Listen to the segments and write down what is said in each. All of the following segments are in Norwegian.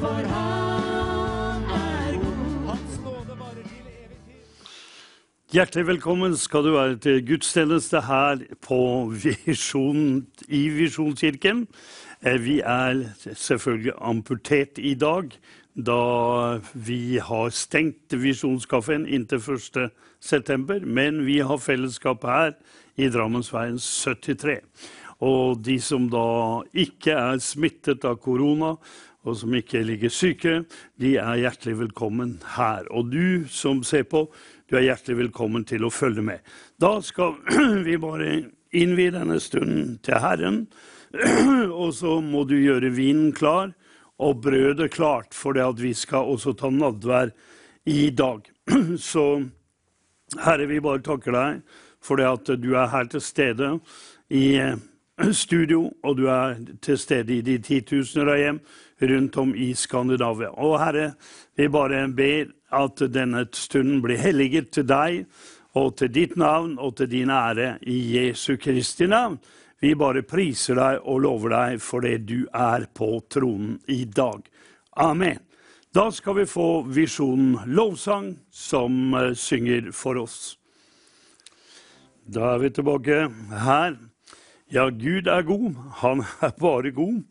for han er god. Hans nåde varer til evig tid. Hjertelig velkommen skal du være til gudstjeneste her på Visjon i Visjonskirken. Eh, Vi er selvfølgelig amputert i dag, da vi har stengt Visjonskaffen inntil 1. september. Men vi har fellesskap her i Drammensveien 73. Og de som da ikke er smittet av korona, og som ikke ligger syke, de er hjertelig velkommen her. Og du som ser på, du er hjertelig velkommen til å følge med. Da skal vi bare innvie denne stunden til Herren. Og så må du gjøre vinen klar og brødet klart, for det at vi skal også ta nadvær i dag. Så Herre, vi bare takker deg for det at du er her til stede i studio, og du er til stede i de titusener av hjem rundt om i Skandinavia. Og Herre, vi bare ber at denne stunden blir helliget til deg og til ditt navn og til din ære i Jesu Kristi navn. Vi bare priser deg og lover deg for det du er på tronen i dag. Amen. Da skal vi få visjonen lovsang som eh, synger for oss. Da er vi tilbake her. Ja, Gud er god. Han er bare god.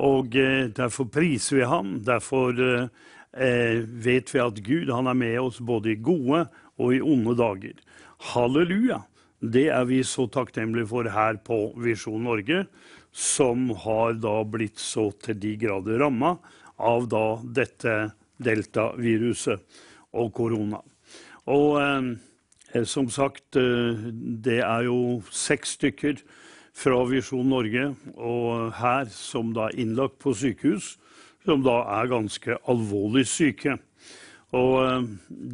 Og eh, derfor priser vi ham. Derfor eh, eh, vet vi at Gud han er med oss både i gode og i onde dager. Halleluja! Det er vi så takknemlige for her på Visjon Norge, som har da blitt så til de grader ramma av da dette deltaviruset og korona. Og eh, som sagt, det er jo seks stykker fra Visjon Norge og her som da er innlagt på sykehus, som da er ganske alvorlig syke. Og eh,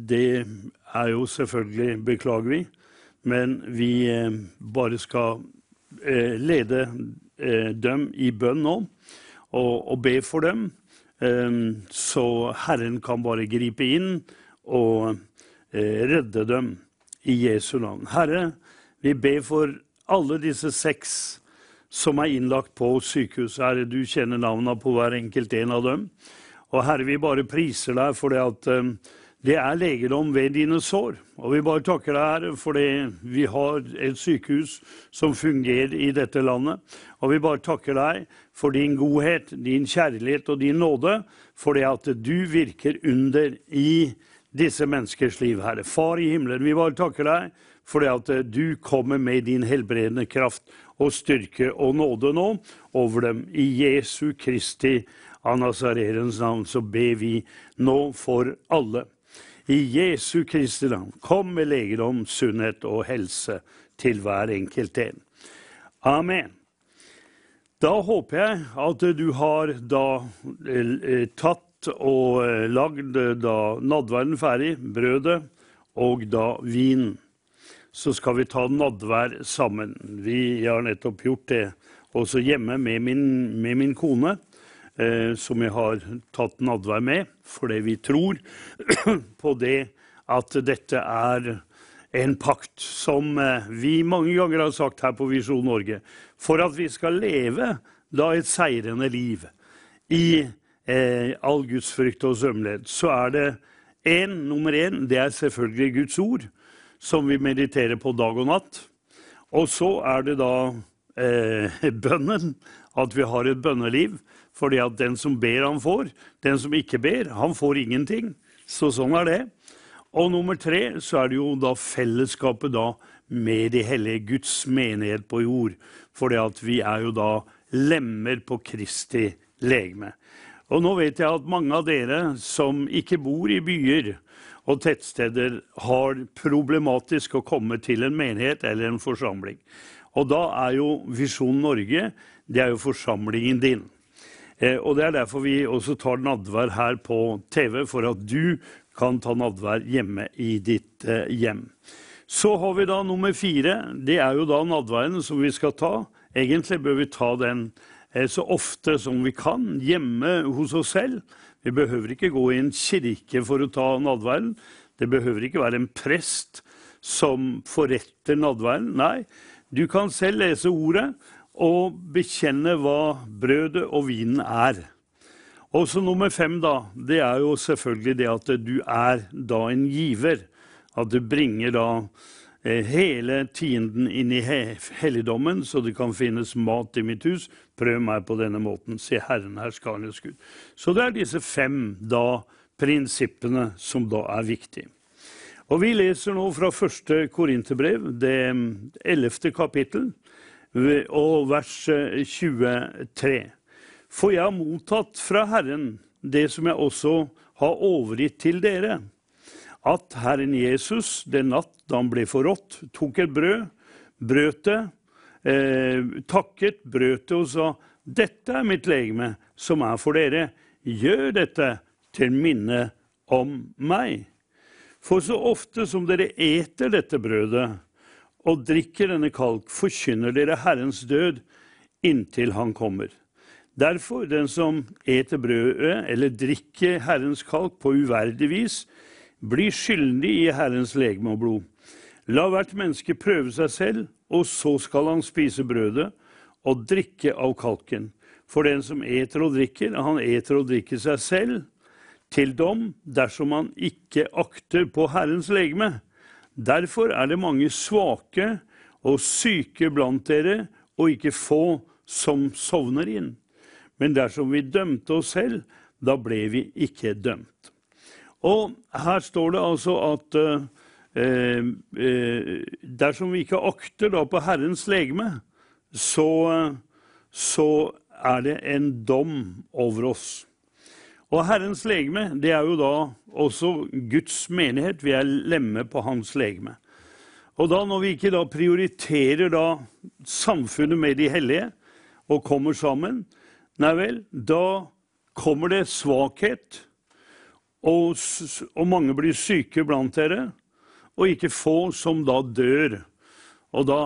det er jo selvfølgelig, beklager vi, men vi eh, bare skal eh, lede dem i bønn nå og, be for dem. Så Herren kan bare gripe inn og redde dem i Jesu navn. Herre, vi ber for alle disse seks som er innlagt på sykehuset. Herre, du kjenner navnene på hver enkelt en av dem. Og Herre, vi bare priser deg for det at eh, det er legedom ved dine sår. Og vi bare takker deg, Herre, fordi vi har et sykehus som fungerer i dette landet. Og vi bare takker deg for din godhet, din kjærlighet og din nåde, for det at du virker under i disse menneskers liv, Herre. Far i himmelen, vi bare takker deg for det at du kommer med din helbredende kraft og styrke og nåde nå over dem. I Jesu Kristi av Nazarerens navn så ber vi nå for alle. I Jesu Kristi navn, kom med legedom, sunnhet og helse til hver enkelt en. Amen. Da håper jeg at du har da eh, tatt og eh, lagd eh, da nadverden ferdig, brødet og da vinen. Så skal vi ta nadvær sammen. Vi har nettopp gjort det også hjemme med min, med min kone eh, som jeg har tatt nadvær med, fordi vi tror på det at dette er en pakt som eh, vi mange ganger har sagt her på Visjon Norge. For at vi skal leve da et seirende liv i eh, all Guds frykt og sømmelighet, så er det en, nummer én, det er selvfølgelig Guds ord, som vi mediterer på dag og natt. Og så er det da eh, bønnen, at vi har et bønneliv. Fordi at den som ber, han får. Den som ikke ber, han får ingenting. Så sånn er det. Og nummer tre så er det jo da fellesskapet da med de hellige Guds menighet på jord. Fordi at vi er jo da lemmer på Kristi legeme. Og nå vet jeg at mange av dere som ikke bor i byer og tettsteder, har problematisk å komme til en menighet eller en forsamling. Og da er jo Visjon Norge det er jo forsamlingen din. Eh, og Det er derfor vi også tar nadvær her på TV, for at du kan ta nadvær hjemme i ditt eh, hjem. Så har vi da nummer fire. Det er jo da nadværen som vi skal ta. Egentlig bør vi ta den eh, så ofte som vi kan, hjemme hos oss selv. Vi behøver ikke gå i en kirke for å ta nadværen. Det behøver ikke være en prest som forretter nadværen. Nei, du kan selv lese ordet og bekjenne hva brødet og vinen er. Og så nummer fem, da, det er jo selvfølgelig det at du er da en giver. At du bringer da hele tienden inn i he helligdommen, så det kan finnes mat i mitt hus. Prøv meg på denne måten. Se Herren herskarnes Gud. Så det er disse fem da prinsippene som da er viktige. Og Vi leser nå fra første Korinterbrev, det ellevte kapittel, og vers 23. For jeg har mottatt fra Herren det som jeg også har overgitt til dere, at Herren Jesus den natt da han ble forrådt, tok et brød, brøt det, eh, takket, brøt det og sa:" Dette er mitt legeme, som er for dere. Gjør dette til minne om meg. For så ofte som dere eter dette brødet og drikker denne kalk, forkynner dere Herrens død inntil Han kommer. Derfor, den som eter brødet eller drikker Herrens kalk på uverdig vis, blir skyldig i Herrens legeme og blod. La hvert menneske prøve seg selv, og så skal han spise brødet og drikke av kalken. For den som eter og drikker, han eter og drikker seg selv til dom dersom han ikke akter på Herrens legeme. Derfor er det mange svake og syke blant dere, og ikke få som sovner inn. Men dersom vi dømte oss selv, da ble vi ikke dømt. Og her står det altså at eh, eh, dersom vi ikke akter da på Herrens legeme, så, så er det en dom over oss. Og Herrens legeme, det er jo da også Guds menighet. Vi er lemme på hans legeme. Og da når vi ikke da prioriterer da samfunnet med de hellige og kommer sammen, nei vel, da kommer det svakhet, og, og mange blir syke blant dere, og ikke få som da dør. Og da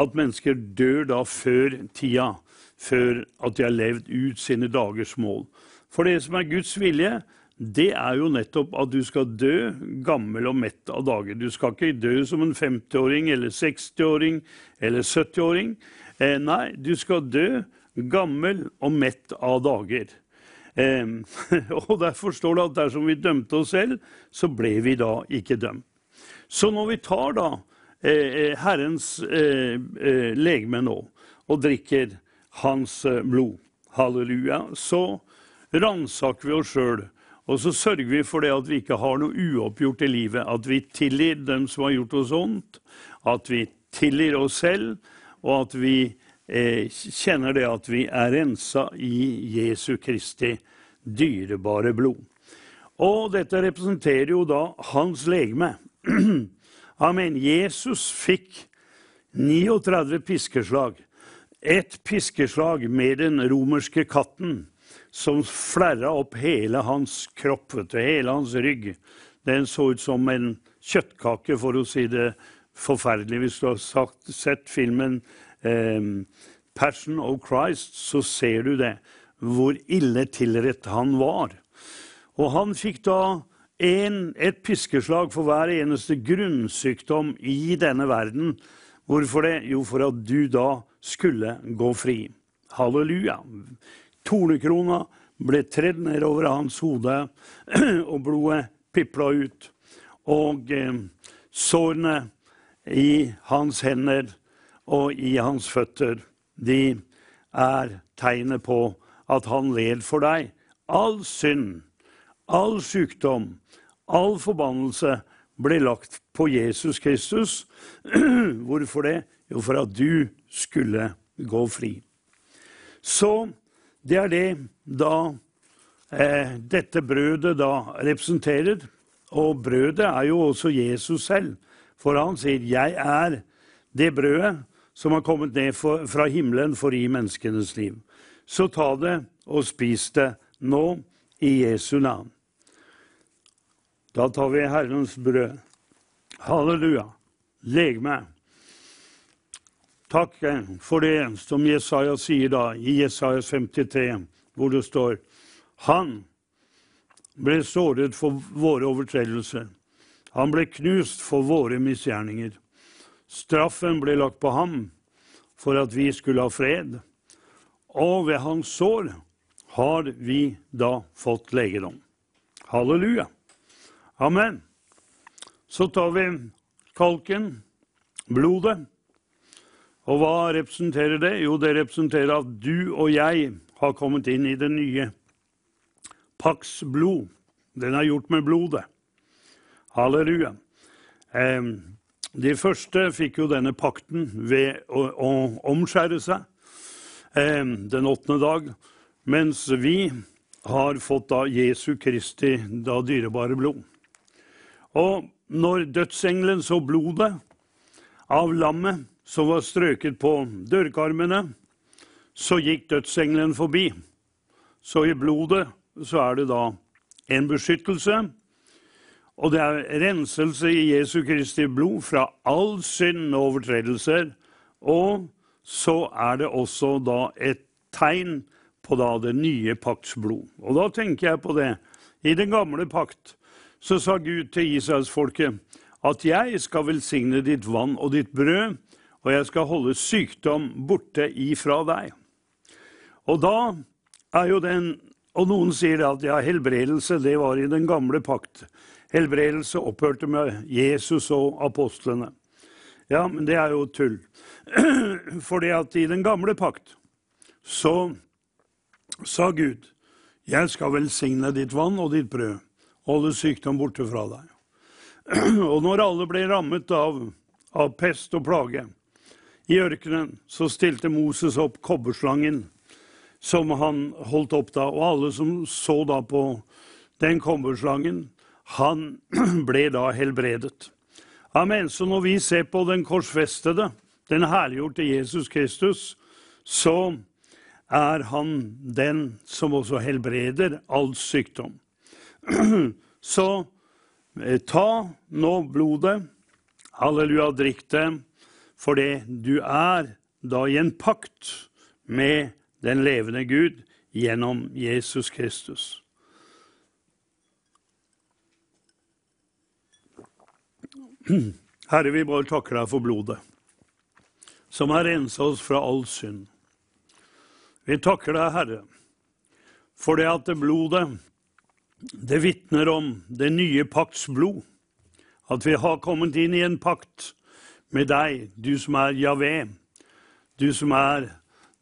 at mennesker dør da før tida, før at de har levd ut sine dagers mål. For det som er Guds vilje, det er jo nettopp at du skal dø gammel og mett av dager. Du skal ikke dø som en 50-åring eller 60-åring eller 70-åring. Eh, nei, du skal dø gammel og mett av dager. Eh, og Derfor står det at dersom vi dømte oss selv, så ble vi da ikke dømt. Så når vi tar da eh, Herrens eh, eh, legeme nå og drikker hans eh, blod, halleluja, så ransaker vi oss sjøl. Og så sørger vi for det at vi ikke har noe uoppgjort i livet. At vi tilgir dem som har gjort oss vondt. At vi tilgir oss selv. Og at vi eh, kjenner det at vi er rensa i Jesu Kristi dyrebare blod. Og dette representerer jo da hans legeme. Amen. Jesus fikk 39 piskeslag. Et piskeslag med den romerske katten som flerra opp hele hans kropp, vet du, hele hans rygg. Den så ut som en kjøttkake, for å si det forferdelig. Hvis du har sagt, sett filmen eh, 'Passion of Christ', så ser du det. Hvor ille tilrett han var. Og han fikk da en, et piskeslag for hver eneste grunnsykdom i denne verden. Hvorfor det? Jo, for at du da skulle gå fri. Halleluja. Tornekrona ble tredd ned over hans hode, og blodet pipla ut. Og eh, sårene i hans hender og i hans føtter, de er tegnet på at han led for deg. All synd, all sykdom, all forbannelse ble lagt på Jesus Kristus. Hvorfor det? Jo, for at du skulle gå fri. Så det er det da eh, dette brødet da representerer. Og brødet er jo også Jesus selv. For han sier 'Jeg er det brødet som har kommet ned for, fra himmelen for å gi menneskenes liv'. Så ta det og spis det nå i Jesu navn. Da tar vi Herrens brød. Halleluja. Leg meg. Takk for det som Jesaja sier da, i Jesaja 53, hvor det står Han ble såret for våre overtredelser. Han ble knust for våre misgjerninger. Straffen ble lagt på ham for at vi skulle ha fred. Og ved hans sår har vi da fått legedom. Halleluja. Amen. Så tar vi kalken, blodet. Og hva representerer det? Jo, det representerer at du og jeg har kommet inn i det nye Paks blod. Den er gjort med blodet. Halleluja. Eh, de første fikk jo denne pakten ved å, å omskjære seg eh, den åttende dag, mens vi har fått da Jesu Kristi da dyrebare blod. Og når dødsengelen så blodet av lammet som var strøket på dørkarmene, så gikk dødsengelen forbi. Så i blodet så er det da en beskyttelse, og det er renselse i Jesu Kristi blod fra all synd og overtredelser. Og så er det også da et tegn på da det nye pakts blod. Og da tenker jeg på det. I den gamle pakt så sa Gud til Israelsfolket at jeg skal velsigne ditt vann og ditt brød, og jeg skal holde sykdom borte ifra deg. Og da er jo den Og noen sier at ja, helbredelse, det var i den gamle pakt. Helbredelse opphørte med Jesus og apostlene. Ja, men det er jo tull. Fordi at i den gamle pakt så sa Gud, jeg skal velsigne ditt vann og ditt brød, holde sykdom borte fra deg. Og når alle ble rammet av, av pest og plage i ørkenen, så stilte Moses opp kobberslangen som han holdt opp da. Og alle som så da på den kobberslangen, han ble da helbredet. Amen. Så når vi ser på den korsfestede, den herliggjorte Jesus Kristus, så er han den som også helbreder all sykdom. Så eh, ta nå blodet, halleluja, drikk det, for du er da i en pakt med den levende Gud gjennom Jesus Kristus. Herre, vi bare takker deg for blodet, som har rensa oss fra all synd. Vi takker deg, Herre, for det at det blodet, det vitner om det nye pakts blod. At vi har kommet inn i en pakt med deg, du som er Javé, du som er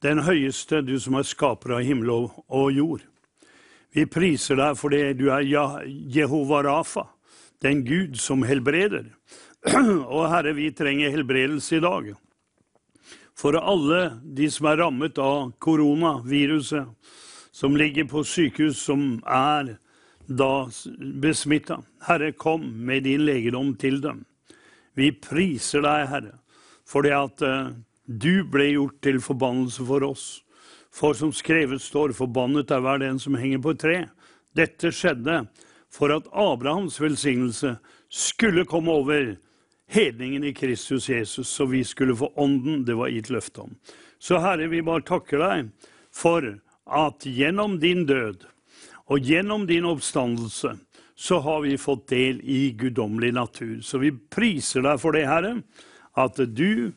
den høyeste, du som er skaper av himmel og jord. Vi priser deg fordi du er Jehova Rafa, den Gud som helbreder. Og Herre, vi trenger helbredelse i dag. For alle de som er rammet av koronaviruset, som ligger på sykehus, som er da besmitta. Herre, kom med din legedom til dem. Vi priser deg, Herre, for det at eh, du ble gjort til forbannelse for oss. For som skrevet står, forbannet er hver den som henger på et tre. Dette skjedde for at Abrahams velsignelse skulle komme over hedningen i Kristus Jesus, så vi skulle få ånden det var gitt løfte om. Så Herre, vi bare takker deg for at gjennom din død og gjennom din oppstandelse så har vi fått del i guddommelig natur. Så vi priser deg for det, Herre, at du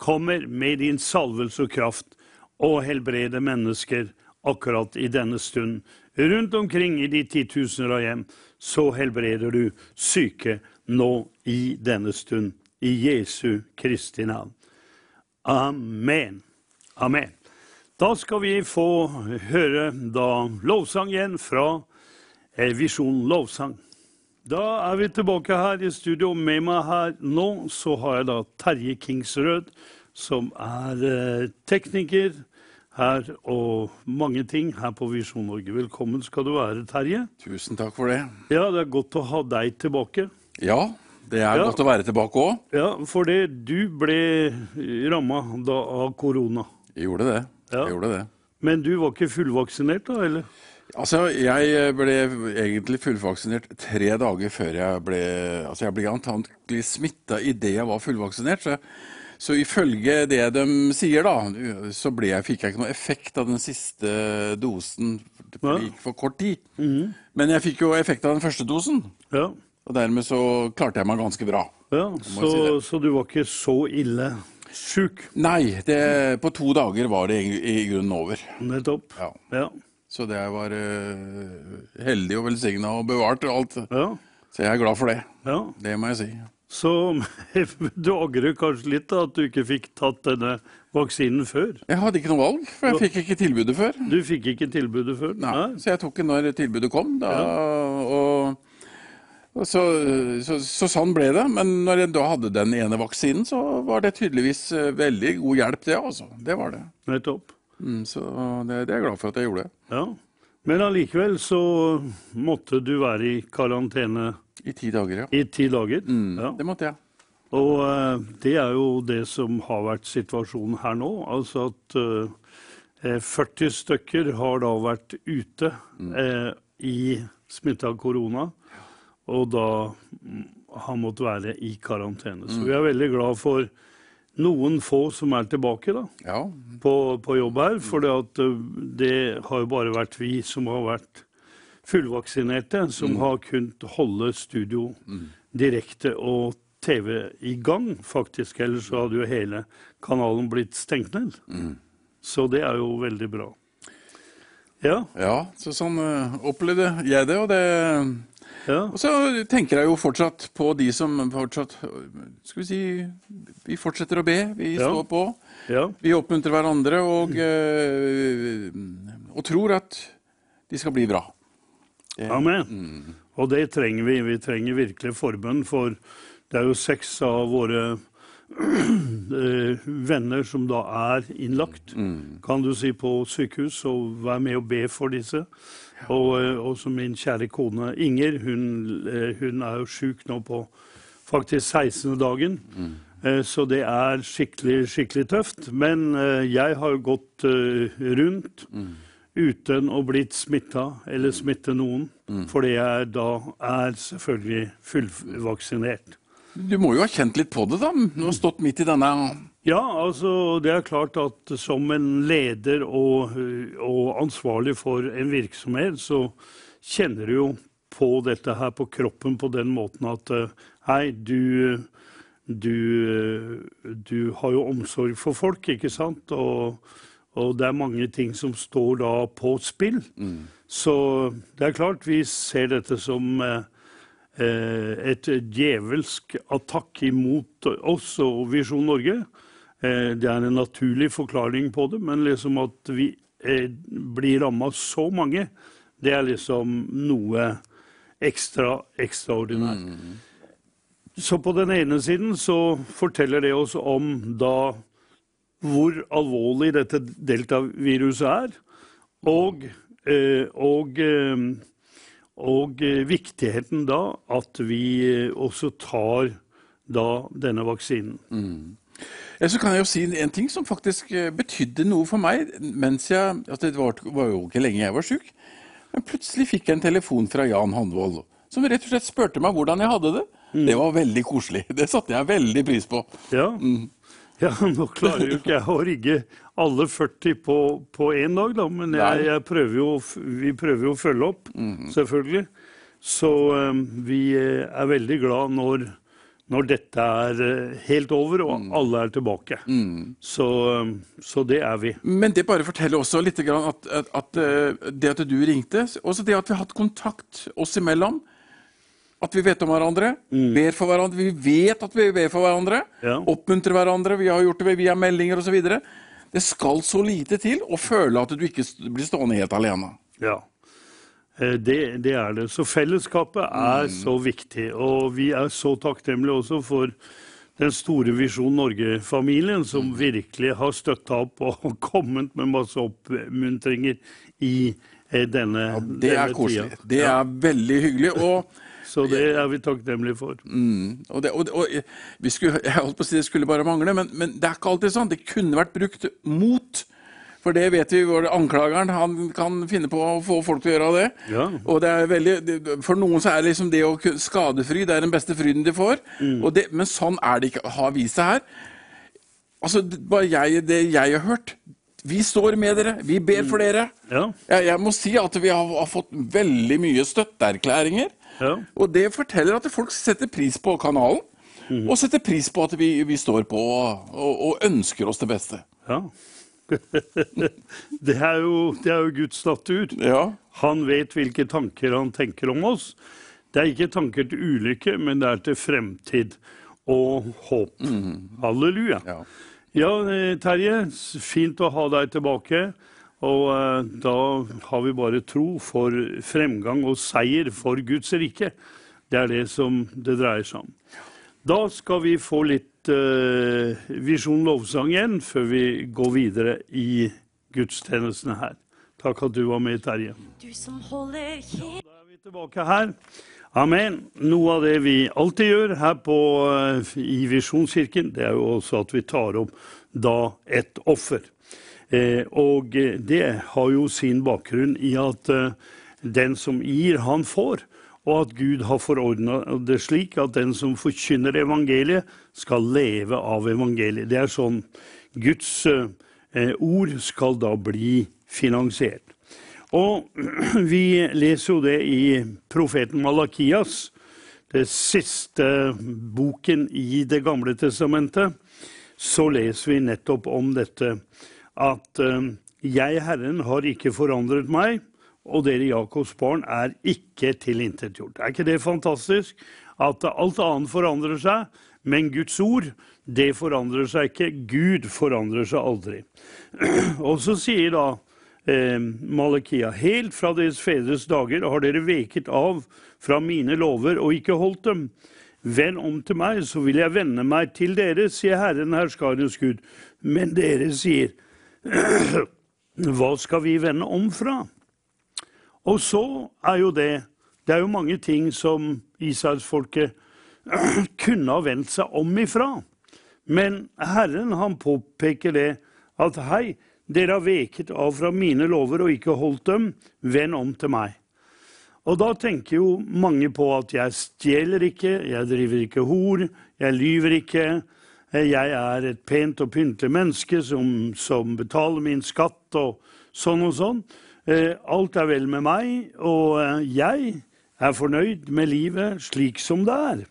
kommer med din salvelse og kraft og helbreder mennesker akkurat i denne stund. Rundt omkring i de titusener av hjem så helbreder du syke nå i denne stund. I Jesu Kristi navn. Amen. Amen. Da skal vi få høre da lovsang igjen fra eh, Visjon lovsang. Da er vi tilbake her i studio. Med meg her nå så har jeg da Terje Kingsrød, som er eh, tekniker her og mange ting her på Visjon Norge. Velkommen skal du være, Terje. Tusen takk for det. Ja, det er godt å ha deg tilbake. Ja, det er Ja. godt å være tilbake òg. Ja, for det du ble ramma av korona. Jeg gjorde det. Ja. Jeg gjorde det. Men du var ikke fullvaksinert da, eller? Altså, jeg ble egentlig fullvaksinert tre dager før jeg ble Altså, jeg ble antakelig smitta idet jeg var fullvaksinert. Så, så ifølge det de sier, da, så ble jeg, fikk jeg ikke noe effekt av den siste dosen. Det gikk for kort tid. Men jeg fikk jo effekt av den første dosen. Ja. Og dermed så klarte jeg meg ganske bra. ja så, si så du var ikke så ille sjuk, Nei, det, på to dager var det i, i grunnen over. nettopp? Ja. Ja. Så det var uh, heldig og velsigna og bevart og alt. Ja. Så jeg er glad for det. ja. Det må jeg si. Så du angrer kanskje litt da, at du ikke fikk tatt denne vaksinen før? Jeg hadde ikke noe valg, for jeg fikk ikke tilbudet før. Du fikk ikke tilbudet før? Nei, Så jeg tok det når tilbudet kom. Da, og, og så, så, så sånn ble det. Men når jeg da hadde den ene vaksinen, så var det tydeligvis eh, veldig god hjelp, det altså. Det var det. Nettopp. Mm, så det, det er jeg glad for at jeg gjorde. Ja. Men allikevel så måtte du være i karantene I ti dager, ja. i ti dager. Mm, Ja. Det måtte jeg. Og eh, det er jo det som har vært situasjonen her nå. Altså at eh, 40 stykker har da vært ute eh, i smitte av korona, og da mm, har måttet være i karantene. Så vi er veldig glad for noen få som er tilbake da, Ja. på, på jobb her. For det, det har jo bare vært vi som har vært fullvaksinerte, som har kunnet holde studio direkte og TV i gang, faktisk. Ellers så hadde jo hele kanalen blitt stengt ned. Så det er jo veldig bra. Ja, ja, så sånn opplevde jeg det, og det ja, Og så tenker jeg jo fortsatt på de som fortsatt Skal vi si Vi fortsetter å be. Vi Ja. står på. ja. Vi oppmuntrer hverandre og, eh, og tror at de skal bli bra. Amen. Og det trenger vi. Vi trenger virkelig forbønn, for det er jo seks av våre eh, venner som da er innlagt, kan du si, på sykehus, og vær med og be for disse. Og og som min kjære kone Inger, hun, eh, hun er jo sjuk nå på faktisk 16. dagen. Mm. Så det er skikkelig, skikkelig tøft. Men eh, jeg har jo gått rundt rundt uten å blitt smitta eller smitte noen, fordi jeg da er selvfølgelig fullvaksinert. Du må jo ha kjent litt på det, da. Du har stått midt i denne Ja, altså det er klart at som en leder og, og ansvarlig for en virksomhet, så kjenner du jo på dette her på kroppen på den måten at eh, hei, du, du, du har jo omsorg for folk, ikke sant? Og, og det er mange ting som står da på spill. Så det er klart vi ser dette som eh, eh, et djevelsk attakk imot oss og Visjon Norge. Eh, Det er en naturlig forklaring på det, men liksom at vi eh, blir ramma så mange, det er liksom noe ekstra ekstraordinært. Så på den ene siden så forteller det oss om da hvor alvorlig dette deltaviruset er, og, eh, og, og viktigheten da at vi også tar da denne vaksinen. Ja, så kan jeg jo si en ting som faktisk eh, betydde noe for meg mens jeg altså Det var, var jo ikke lenge jeg var sjuk. Men plutselig fikk jeg en telefon fra Jan Hanvold som rett og slett spurte meg hvordan jeg hadde det. Det var veldig koselig. Det satte jeg veldig pris på. Ja. ja, nå klarer jo ikke jeg å rigge alle 40 på, på én dag, da, men jeg, jeg prøver jo, vi prøver jo å følge opp, selvfølgelig. Så um, vi eh, er veldig glad når, når dette er eh, helt over og alle er tilbake. Så, eh, så det er vi. Men det bare forteller også litt at, at, at eh, det at du ringte, også det at vi har hatt kontakt oss imellom, at vi vet om hverandre, ber for hverandre, vi vet at vi ber for hverandre, Ja. oppmuntrer hverandre, vi har gjort det via meldinger osv. Det skal så lite til å føle at du ikke blir stående helt alene. Ja. Eh, Det, det er det. Så fellesskapet er så viktig. Og vi er så takknemlige også for den store Visjon Norge-familien, som virkelig har støtta opp og kommet med masse oppmuntringer i denne, ja, Det er denne koselig. tida. Det er veldig hyggelig. og... Så det er vi takknemlige for. Mm, og det, og, og vi skulle, jeg holdt på å si det skulle bare mangle, men, men det er ikke alltid sånn. Det kunne vært brukt mot. For det vet vi, hvor anklageren han kan finne på å få folk til å gjøre det. Ja. Og det er veldig, For noen så er liksom det å skadefry det er den beste fryden de får. Og det, men sånn er det ikke. Har vist seg her. Altså, det, bare jeg, det jeg har hørt Vi står med dere. Vi ber for dere. Ja. Jeg, jeg må si at vi har, har fått veldig mye støtteerklæringer. Ja. Og det forteller at folk setter pris på kanalen. Og setter pris på at vi, vi står på og, og, og ønsker oss det beste. ja. Det er jo, det er jo Guds natur. Ja. Han vet hvilke tanker han tenker om oss. Det er ikke tanker til ulykke, men det er til fremtid og håp. Halleluja. Ja. Ja, eh, Terje, fint å ha deg tilbake. Og eh, da har vi bare tro for fremgang og seier for Guds rike. Det er det som det dreier seg om. Da skal vi få litt eh, Visjon lovsang igjen, før vi går videre i gudstjenestene her. Takk at du var med, Terje. Du som holder helt Da er vi tilbake her. Amen. Noe av det vi alltid gjør her på, uh, i Visjonskirken, det er jo også at vi tar opp da et offer. Eh, og eh, det har jo sin bakgrunn i at eh, den som gir, han får. Og at Gud har forordna det slik at den som forkynner evangeliet, skal leve av evangeliet. Det er sånn Guds eh, ord skal da bli finansiert. Og vi leser jo det i profeten Malakias, det siste boken i Det gamle testamentet. Så leser vi nettopp om dette at eh, jeg, Herren, har ikke forandret meg, og dere Jakobs barn er ikke tilintetgjort. Er ikke det fantastisk? At alt annet forandrer seg, men Guds ord, det forandrer seg ikke. Gud forandrer seg aldri. Og så sier da eh, Malakia, helt fra deres fedres dager har dere veket av fra mine lover og ikke holdt dem. Vend om til meg, så vil jeg vende meg til dere, sier Herren herskarenes Gud. Men dere sier, hva skal vi vende om fra? Og så er jo det Det er jo mange ting som Israelsfolket kunne ha vendt seg om ifra. Men Herren han påpeker det at hei, dere har veket av fra mine lover og ikke holdt dem, vend om til meg. Og da tenker jo mange på at jeg stjeler ikke, jeg driver ikke hor, jeg lyver ikke, jeg er et pent og pyntelig menneske som, som betaler min skatt og sånn og sånn. Eh, Alt er vel med meg, og eh, jeg er fornøyd med livet slik som det er.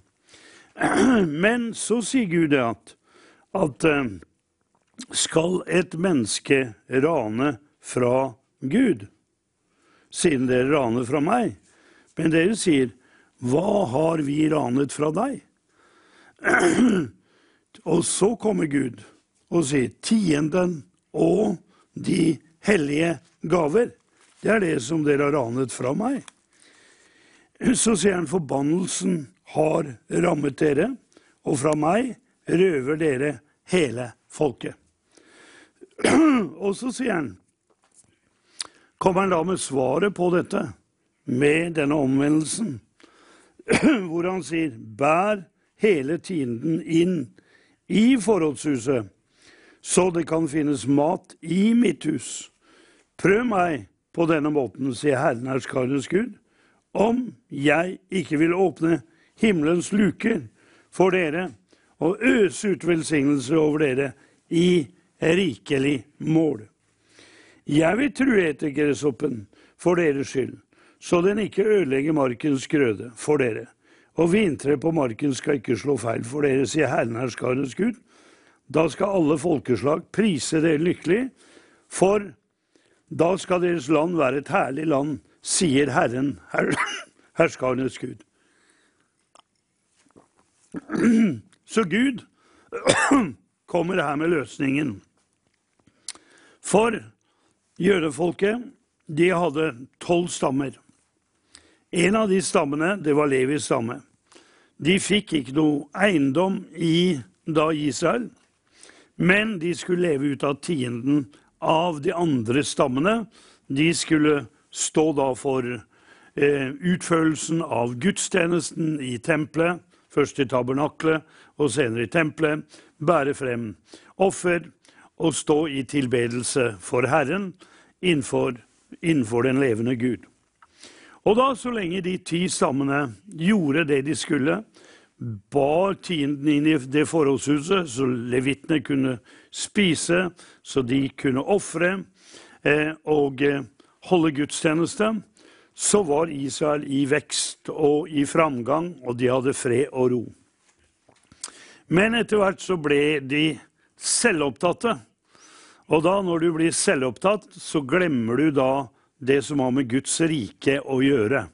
Men så sier Gud det at, at eh, skal et menneske rane fra Gud, siden dere raner fra meg? Men dere sier, hva har vi ranet fra deg? Og så kommer Gud og sier, tienden og de hellige gaver, det er det som dere har ranet fra meg. Så sier han, forbannelsen har rammet dere, og fra meg røver dere hele folket. Og så sier han, kommer han da med svaret på dette, med denne omvendelsen, hvor han sier, bær hele tienden inn i forrådshuset, så det kan finnes mat i mitt hus. Prøv meg på denne måten, sier Herren herskarenes Gud, om jeg ikke vil åpne himmelens luker for dere og øse ut velsignelse over dere i rikelig mål. Jeg vil true etter gresshoppen for deres skyld, så den ikke ødelegger markens grøde for dere. Og vintre på marken skal ikke slå feil for dere, sier Herren herskarenes Gud. Da skal alle folkeslag prise dere lykkelig, for da skal deres land være et herlig land, sier Herren her, herskarenes Gud. Så Gud kommer her med løsningen. For jødefolket, de hadde tolv stammer. En av de stammene, det var Levis stamme. De fikk ikke noe eiendom i da Israel, men de skulle leve ut av tienden av de andre stammene. De skulle stå da for eh, utførelsen av gudstjenesten i tempelet, først i tabernaklet og senere i tempelet, bære frem offer og stå i tilbedelse for Herren innenfor, innenfor den levende Gud. Og da, så lenge de ti stammene gjorde det de skulle, bar tienden inn i det forholdshuset, så levitene kunne spise, så de kunne ofre eh, og eh, holde gudstjeneste, så var Israel i vekst og i framgang, og de hadde fred og ro. Men etter hvert så ble de selvopptatte. Og da, når du blir selvopptatt, så glemmer du da det som har med Guds rike å gjøre.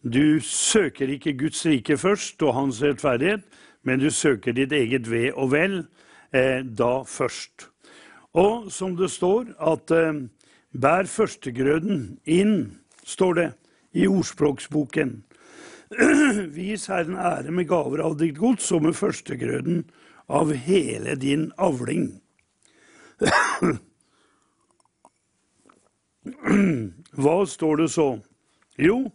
Du søker ikke Guds rike først og hans rettferdighet, men du søker ditt eget ve og vel da først. Og som det står, at eh, bær førstegrøden inn, står det i ordspråksboken. Vis Herren ære med gaver av ditt gods og med førstegrøden av hele din avling. Hva står det så? Jo,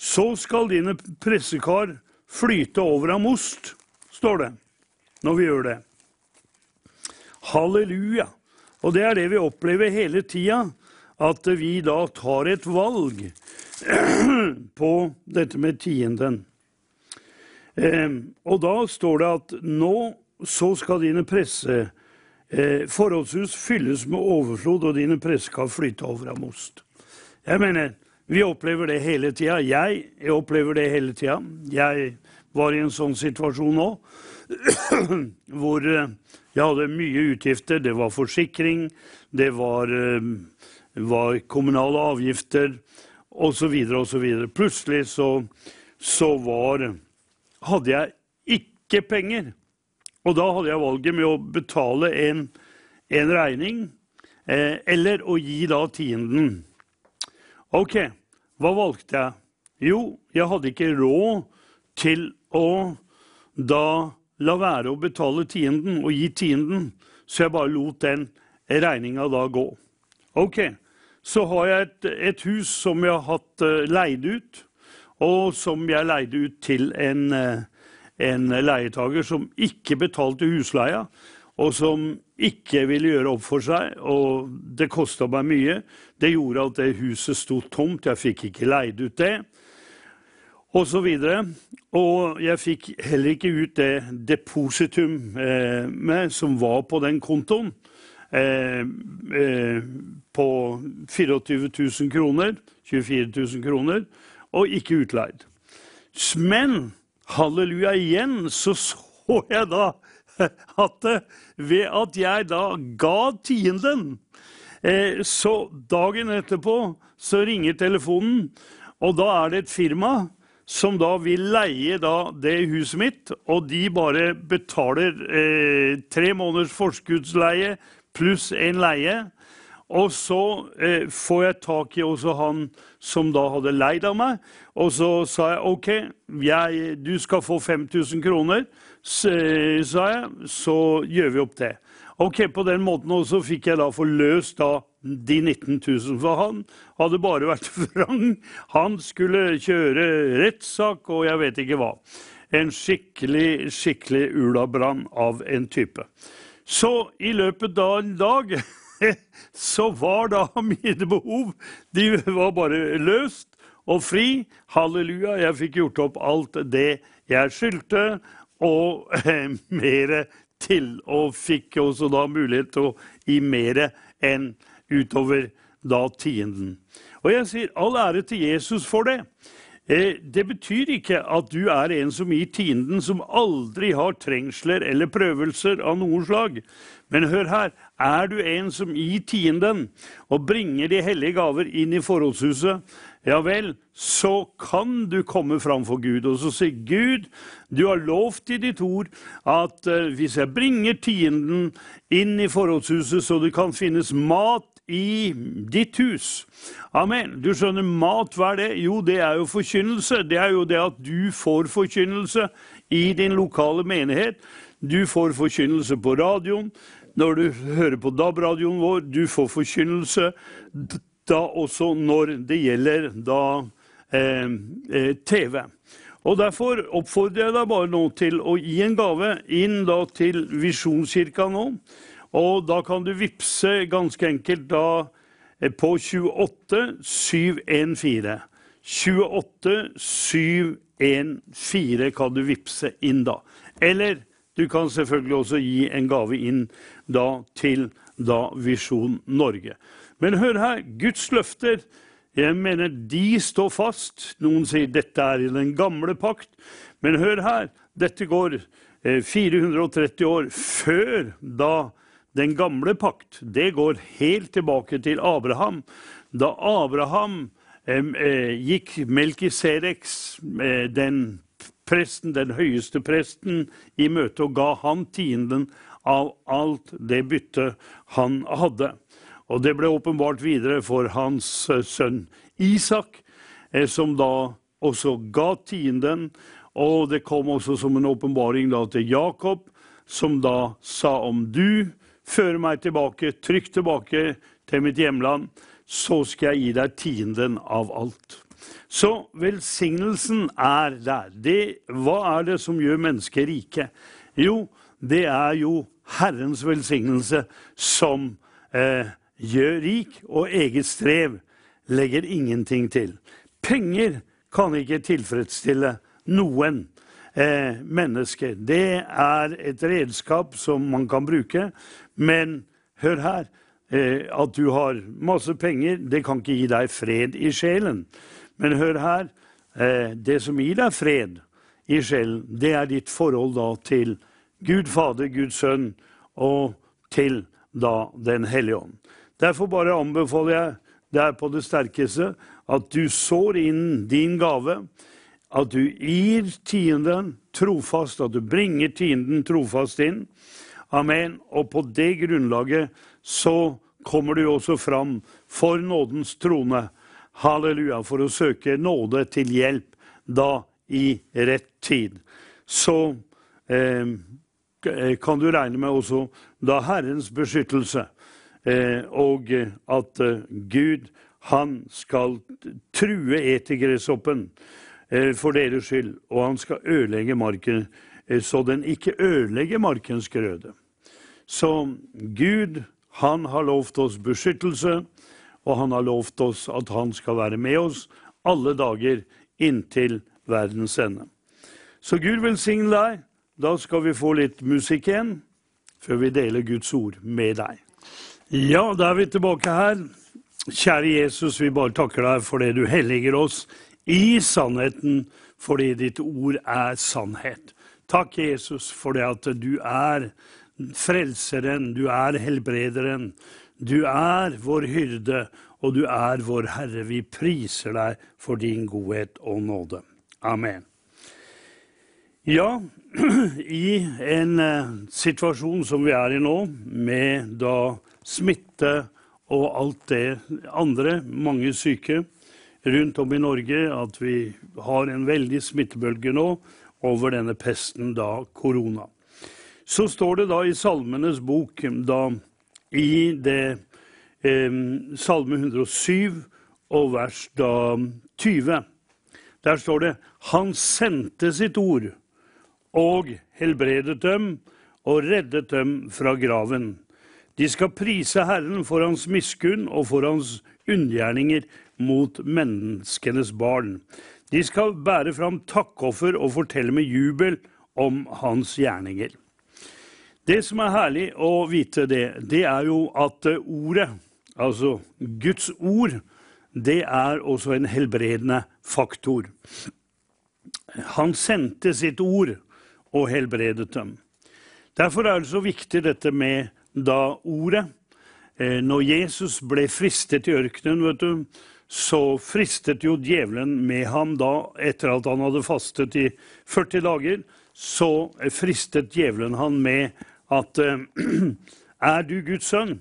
så skal dine pressekar flyte over av most, står det, når vi gjør det. Halleluja. Og det er det vi opplever hele tida, at vi da tar et valg på dette med tienden. Eh, og da står det at nå så skal dine presse eh, forholdshus fylles med overflod, og dine pressekar flyte over av most. Jeg mener, vi opplever det hele tida. Jeg, jeg opplever det hele tida. Jeg var i en sånn situasjon nå hvor eh, jeg hadde mye utgifter. Det var forsikring, det var, eh, var kommunale avgifter osv. osv. Plutselig så, så var hadde jeg ikke penger. Og da hadde jeg valget med å betale en, en regning eh, eller å gi da tienden. Ok, hva valgte jeg? Jo, jeg hadde ikke råd til å da la være å betale tienden og gi tienden, så jeg bare lot den regninga da gå. Ok, så har jeg et, et hus som jeg har hatt uh, leid ut, og som jeg leide ut til en, uh, en leietager som ikke betalte husleia, og som ikke ville gjøre opp for seg, og det kosta meg mye. Det gjorde at det huset sto tomt, jeg fikk ikke leid ut det, osv. videre. og jeg fikk heller ikke ut det depositum eh, som var på den kontoen, eh, eh, på 24 000 kroner, 24 000 kroner, og ikke utleid. Men halleluja igjen, så så jeg da at ved at jeg da ga tienden eh, Så dagen etterpå så ringer telefonen, og da er det et firma som da vil leie da det huset mitt, og de bare betaler eh, tre måneders forskuddsleie pluss en leie. Og så eh, får jeg tak i også han som da hadde leid av meg. Og så sa jeg OK, jeg, du skal få 5000 kroner sa jeg, så gjør vi opp det. Ok, På den måten også fikk jeg da forløst da de 19 000, for han hadde bare vært vrang. Han skulle kjøre rettssak og jeg vet ikke hva. En skikkelig, skikkelig ulabrann av en type. Så i løpet av en dag så var da mine behov De var bare løst og fri. Halleluja, jeg fikk gjort opp alt det jeg skyldte og mer til. Og fikk også da mulighet til å gi mer enn utover da tienden. Og jeg sier all ære til Jesus for det. Eh, det betyr ikke at du er en som gir tienden, som aldri har trengsler eller prøvelser av noe slag. Men hør her, er du en som gir tienden og bringer de hellige gaver inn i forholdshuset, ja vel, så kan du komme framfor Gud og så si Gud, du har lovt i ditt ord at uh, hvis jeg bringer tienden inn i forholdshuset så det kan finnes mat i ditt hus Amen. Du skjønner, mat, hva er det? Jo, det er jo forkynnelse. Det er jo det at du får forkynnelse i din lokale menighet. Du får forkynnelse på radioen når du hører på DAB-radioen vår. Du får forkynnelse da også når det gjelder da eh, eh TV. Og Derfor oppfordrer jeg deg bare nå til å gi en gave inn da til Visjonskirka nå. Og da kan du vippse ganske enkelt da eh, på 28 714. 28 714 kan du vippse inn da. Eller du kan selvfølgelig også gi en gave inn da til da Visjon Norge. Men hør her, Guds løfter jeg mener de står fast. Noen sier dette er i den gamle pakt. Men hør her, dette går 430 eh, år før da den gamle pakt, det går helt tilbake til Abraham. Da Abraham eh, gikk Melkisedeks, eh, den presten, den høyeste presten, i møte og ga han tienden av alt det byttet han hadde. Og det ble åpenbart videre for hans eh, sønn Isak, eh, som da også ga tienden. Og det kom også som en åpenbaring til Jakob, som da sa om du fører meg tilbake, trygt tilbake til mitt hjemland, så skal jeg gi deg tienden av alt. Så velsignelsen er der. Det, hva er det som gjør mennesker rike? Jo, det er jo Herrens velsignelse som eh, gjør rik, og eget strev legger ingenting til. Penger kan ikke tilfredsstille noen eh, mennesker. Det er et redskap som man kan bruke, men hør her. Eh, at du har masse penger, det kan ikke gi deg fred i sjelen. Men hør her. Eh, det som gir deg fred i sjelen, det er ditt forhold da til Gud Fader, Guds Sønn og til da Den hellige ånd. Derfor bare anbefaler jeg deg på det sterkeste at du sår inn din gave, at du gir tienden trofast, at du bringer tienden trofast inn. Amen. Og på det grunnlaget så kommer du også fram for nådens trone. Halleluja. For å søke nåde til hjelp da i rett tid. Så eh, kan du regne med også da Herrens beskyttelse. Eh, og at eh, Gud, han skal true etergresshoppen eh, for deres skyld, og han skal ødelegge marken så den ikke ødelegger markens grøde. Så Gud, han har lovt oss beskyttelse, og han har lovt oss at han skal være med oss alle dager inntil verdens ende. Så Gud velsigne deg. Da skal vi få litt musikk igjen før vi deler Guds ord med deg. Ja, da er vi tilbake her. Kjære Jesus, vi bare takker deg for det du helliger oss i sannheten, fordi ditt ord er sannhet. Takk, Jesus, for det at du er frelseren, du er helbrederen. Du er vår hyrde, og du er vår Herre. Vi priser deg for din godhet og nåde. Amen. Ja, i en uh, situasjon som vi er i nå, med da smitte og alt det andre, mange syke rundt om i Norge, at vi har en veldig smittebølge nå over denne pesten, da korona. Så står det da i Salmenes bok, da i det eh, Salme 107 og vers da 20, der står det Han sendte sitt ord og helbredet dem og reddet dem fra graven. De skal prise Herren for hans miskunn og for hans unngjerninger mot menneskenes barn. De skal bære fram takkoffer og fortelle med jubel om hans gjerninger. Det som er herlig å vite det, det er jo at ordet, altså Guds ord, det er også en helbredende faktor. Han sendte sitt ord og helbredet dem. Derfor er det så viktig dette med da ordet. Eh, når Jesus ble fristet i ørkenen, vet du, så fristet jo djevelen med ham da, etter at han hadde fastet i 40 dager, så fristet djevelen han med at eh, er du Guds sønn,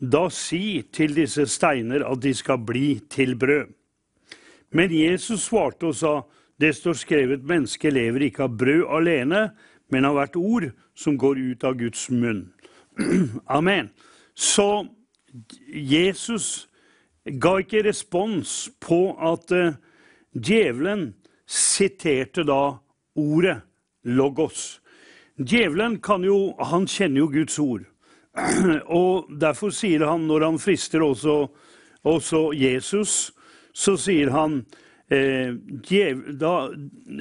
da si til disse steiner at de skal bli til brød. Men Jesus svarte og sa, det står skrevet, mennesket lever ikke av brød alene, men av hvert ord som går ut av Guds munn. Amen. Så Jesus ga ikke respons på at uh, djevelen siterte da ordet logos. Djevelen kan jo Han kjenner jo Guds ord. Og derfor sier han, når han frister også, også Jesus, så sier han Eh, da,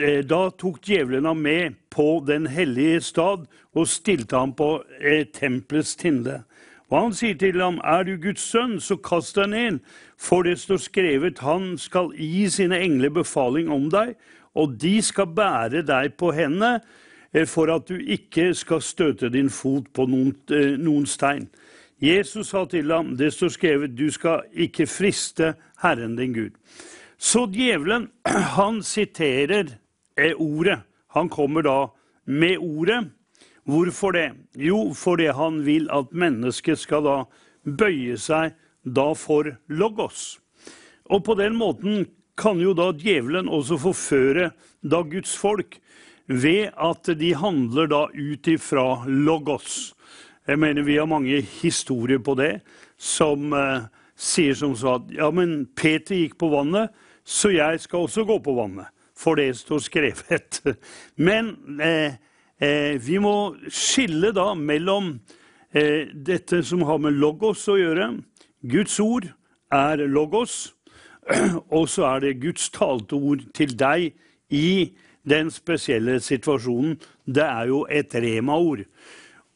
eh, da, tok djevelen ham med på den hellige stad og stilte ham på eh, tempelets tinde. Og han sier til ham, er du Guds sønn, så kast deg ned, for det står skrevet, han skal gi sine engler befaling om deg, og de skal bære deg på hendene, for at du ikke skal støte din fot på noen, eh, noen stein. Jesus sa til ham, det står skrevet, du skal ikke friste Herren din Gud. Så djevelen, han siterer eh, ordet. Han kommer da med ordet. Hvorfor det? Jo, fordi han vil at mennesket skal da bøye seg da for logos. Og på den måten kan jo da djevelen også forføre da Guds folk ved at de handler da ut ifra logos. Jeg mener vi har mange historier på det som eh, sier som så at ja, men Peter gikk på vannet, så jeg skal også gå på vannet. For det står skrevet. Men eh, eh, vi må skille da mellom eh, dette som har med logos å gjøre. Guds ord er logos. Og så er det Guds talte ord til deg i den spesielle situasjonen. Det er jo et rema-ord.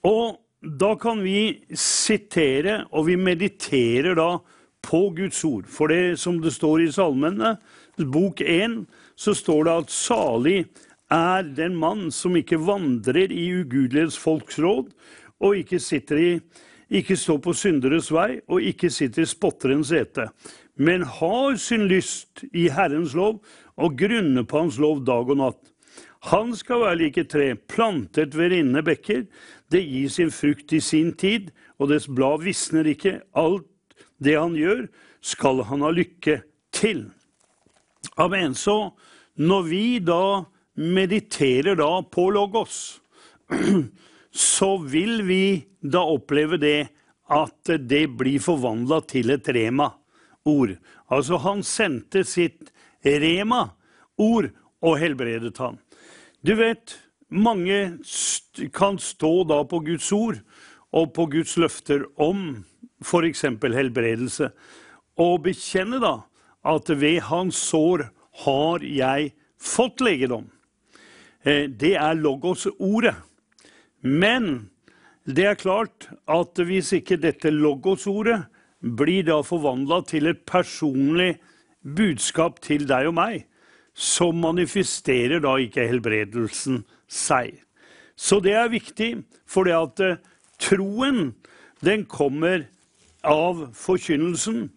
Og da kan vi sitere, og vi mediterer da på Guds ord. For det som det står i Salmene, bok 1, så står det at salig er den mann som ikke vandrer i ugudelighets folks råd, og ikke, i, ikke står på synderes vei, og ikke sitter i spotterens ete men har sin lyst i Herrens lov og grunner på Hans lov dag og natt. Han skal være like tre, plantet ved rinnende bekker. Det gir sin frukt i sin tid, og dets blad visner ikke. Alt det han gjør, skal han ha lykke til. Amen. Så når vi da mediterer da på Logos, så vil vi da oppleve det at det blir forvandla til et rema ord. Altså, han sendte sitt rema-ord og helbredet han. Du vet, mange kan stå da på Guds ord og på Guds løfter om f.eks. helbredelse, og bekjenne da at ved hans sår har jeg fått legedom. Eh, det er logos-ordet. Men det er klart at hvis ikke dette logos-ordet blir da forvandla til et personlig budskap til deg og meg, så manifesterer da ikke helbredelsen seg. Så det er viktig, for det at eh, troen, den kommer av forkynnelsen.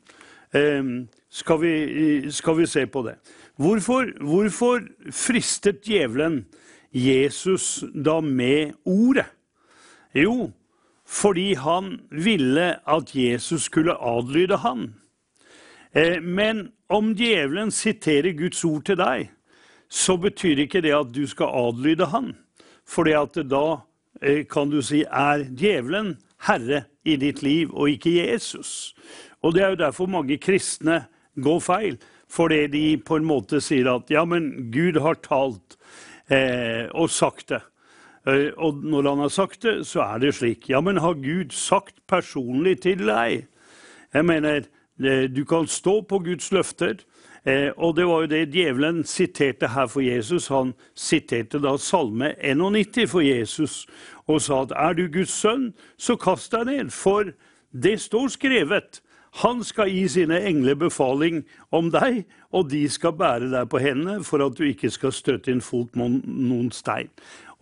Ehm, skal vi, skal vi se på det. Hvorfor, hvorfor fristet djevelen Jesus da med ordet? Jo, fordi han ville at Jesus skulle adlyde han. Eh, men om djevelen siterer Guds ord til deg, så betyr ikke det at du skal adlyde han. For da eh, kan du si er djevelen herre i ditt liv, og ikke Jesus. Og det er jo derfor mange kristne går feil. Fordi de på en måte sier at ja, men Gud har talt eh, og sagt det. Eh, og når han har sagt det, så er det slik. Ja, men har Gud sagt personlig til deg? Jeg mener, du kan stå på Guds løfter. Eh, og det var jo det djevelen siterte her for Jesus. Han siterte da Salme 91 for Jesus og sa at er du Guds sønn, så kast deg ned, for det står skrevet. Han skal gi sine engler befaling om deg, og de skal bære deg på hendene for at du ikke skal støtte inn fot mot noen stein.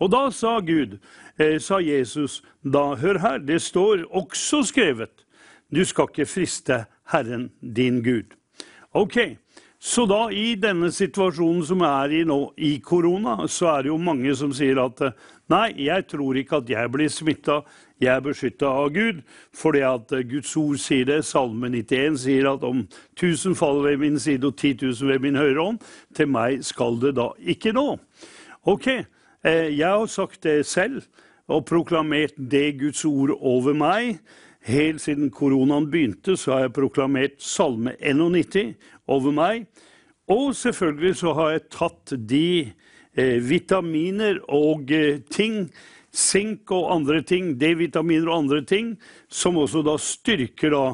Og da sa Gud, eh, sa Jesus, da hør her, det står også skrevet, du skal ikke friste Herren din Gud. Ok, så da i denne situasjonen som er i nå, i korona, så er det jo mange som sier at nei, jeg tror ikke at jeg blir smitta, jeg er beskytta av Gud. Fordi at Guds ord sier det. Salme 91 sier at om tusen faller ved min side og ti tusen ved min høyre hånd, til meg skal det da ikke nå. Ok, Eh, jeg har sagt det selv og proklamert det Guds ord over meg. Helt siden koronaen begynte, så har jeg proklamert Salme 91 over meg. Og selvfølgelig så har jeg tatt de eh, vitaminer og eh, ting, sink og andre ting, D-vitaminer og andre ting, som også da styrker da,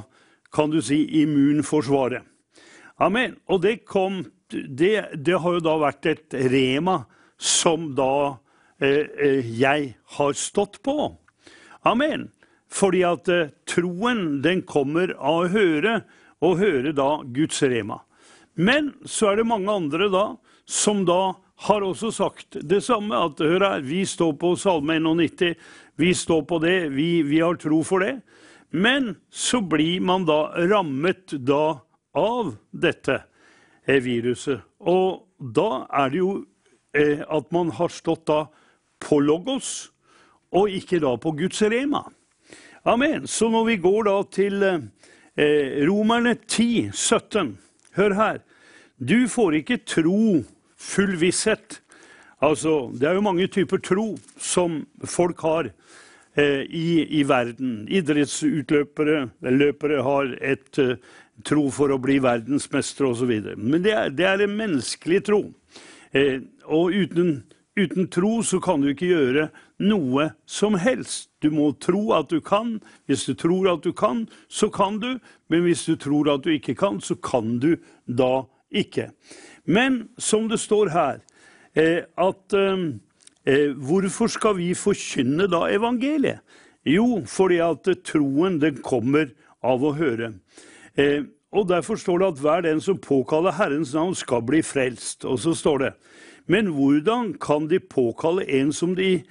kan du si, immunforsvaret. Amen. Og det kom det, det har jo da vært et rema som da eh, eh, jeg har stått på. Amen. Fordi at eh, troen, den kommer av å høre, og høre da Guds rema. Men så er det mange andre da som da har også sagt det samme. At hør her, vi står på Salme 91, vi står på det, vi, vi har tro for det. Men så blir man da rammet da av dette eh, viruset. Og da er det jo eh, at man har stått da på Logos, og ikke da på Guds rema. Amen. Så når vi går da til eh, Romerne 10, 17 Hør her. Du får ikke tro full visshet. Altså, det er jo mange typer tro som folk har eh, i, i, verden. Idrettsutløpere løpere har et eh, tro for å bli verdensmester osv. Men det er, det er, en menneskelig tro. Eh, og uten, uten tro så kan du ikke gjøre noe som helst. Du må tro at du kan. Hvis du tror at du kan, så kan du. Men hvis du tror at du ikke kan, så kan du da ikke. Men som det står her, eh, at eh, eh, hvorfor skal vi forkynne da evangeliet? Jo, fordi at troen den kommer av å høre. Og Derfor står det at hver den som påkaller Herrens navn, skal bli frelst. Og så står det men hvordan kan de påkalle en som de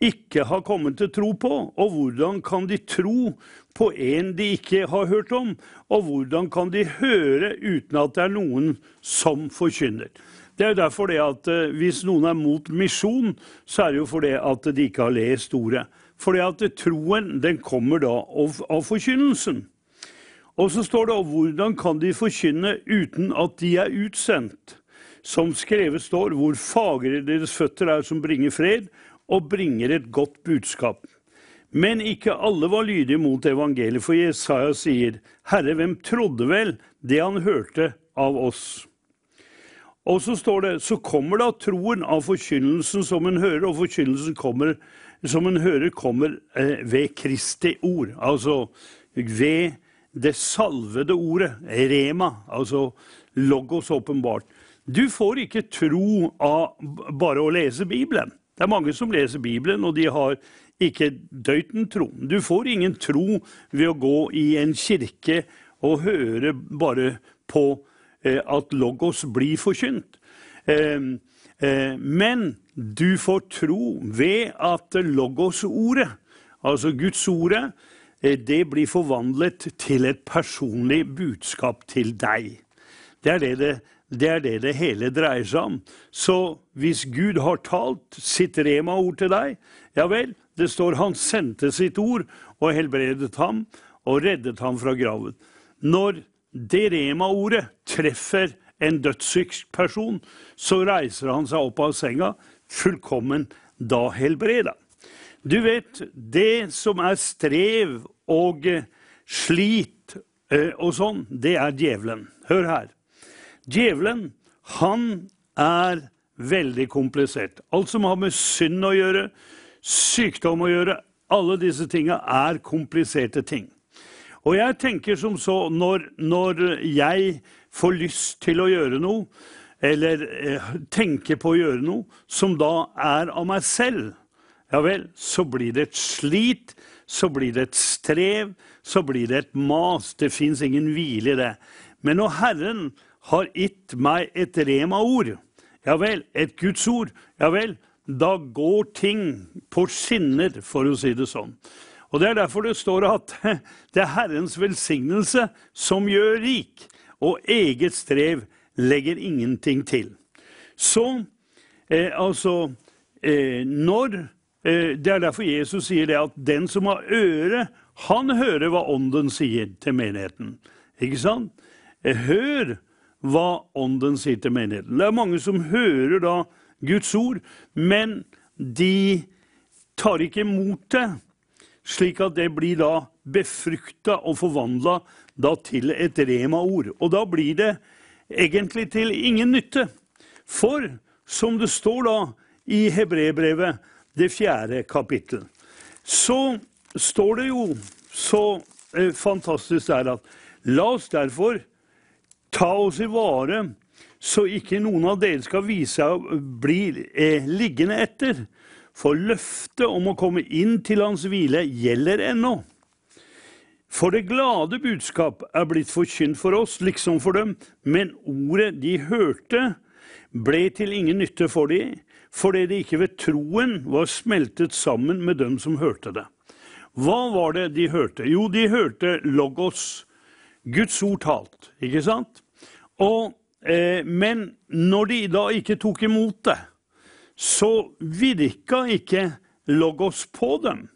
ikke har kommet til tro på? Og hvordan kan de tro på en de ikke har hørt om? Og hvordan kan de høre uten at det er noen som forkynner? Det er jo derfor det at eh, Hvis noen er mot misjon, så er det jo fordi at de ikke har lest ordet. Fordi at troen den kommer da av, av forkynnelsen. Og så står det hvordan kan de forkynne uten at de er utsendt? Som skrevet står, hvor fagre deres føtter er som bringer fred, og bringer et godt budskap. Men ikke alle var lydige mot evangeliet, for Jesaja sier, Herre, hvem trodde vel det han hørte av oss? Og så står det, så kommer da troen av forkynnelsen som en hører, og forkynnelsen kommer, som en hører kommer eh, ved Kristi ord. Altså ved det salvede ordet, rema, altså logos åpenbart. Du får ikke tro av bare å lese Bibelen. Det er mange som leser Bibelen, og de har ikke døyten tro. Du får ingen tro ved å gå i en kirke og høre bare på eh, at Logos blir forkynt. Eh, eh, men du får tro ved at Logos-ordet, altså Guds ordet, eh, det blir forvandlet til et personlig budskap til deg. Det er det det det er det det hele dreier seg om. Så hvis Gud har talt sitt rema-ord til deg, ja vel, det står han sendte sitt ord og helbredet ham og reddet ham fra graven. Når det rema-ordet treffer en dødssyk person, så reiser han seg opp av senga, fullkommen da helbreda. Du vet, det som er strev og slit eh, og sånn, det er djevelen. Hør her. Djevelen, han er veldig komplisert. Alt som har med synd å gjøre, sykdom å gjøre, alle disse tinga er kompliserte ting. Og jeg tenker som så, når, når jeg får lyst til å gjøre noe, eller eh, tenker på å gjøre noe, som da er av meg selv, ja vel, så blir det et slit, så blir det et strev, så blir det et mas. Det fins ingen hvile i det. Men når Herren har gitt meg et rema-ord, ja vel, et Guds ord, ja vel, da går ting på skinner, for å si det sånn. Og Det er derfor det står at det er Herrens velsignelse som gjør rik, og eget strev legger ingenting til. Så eh, altså eh, Når eh, Det er derfor Jesus sier det at den som har øre, han hører hva Ånden sier til menigheten. Ikke sant? Eh, hør hva Ånden sier til menigheten. Det er mange som hører da Guds ord, men de tar ikke imot det, slik at det blir da befrukta og forvandla til et rema-ord. Og da blir det egentlig til ingen nytte. For som det står da i Hebrebrevet, det fjerde kapittel, så står det jo så eh, fantastisk der at la oss derfor Ta oss i vare, så ikke noen av dere skal vise seg å bli eh, liggende etter. For løftet om å komme inn til hans hvile gjelder ennå. For det glade budskap er blitt forkynt for oss, liksom for dem, men ordet de hørte, ble til ingen nytte for dem, fordi de ikke ved troen var smeltet sammen med dem som hørte det. Hva var det de hørte? Jo, de hørte logos, Guds ord talt, ikke sant? Og, eh, men når de da ikke tok imot det, så virka ikke logos på dem,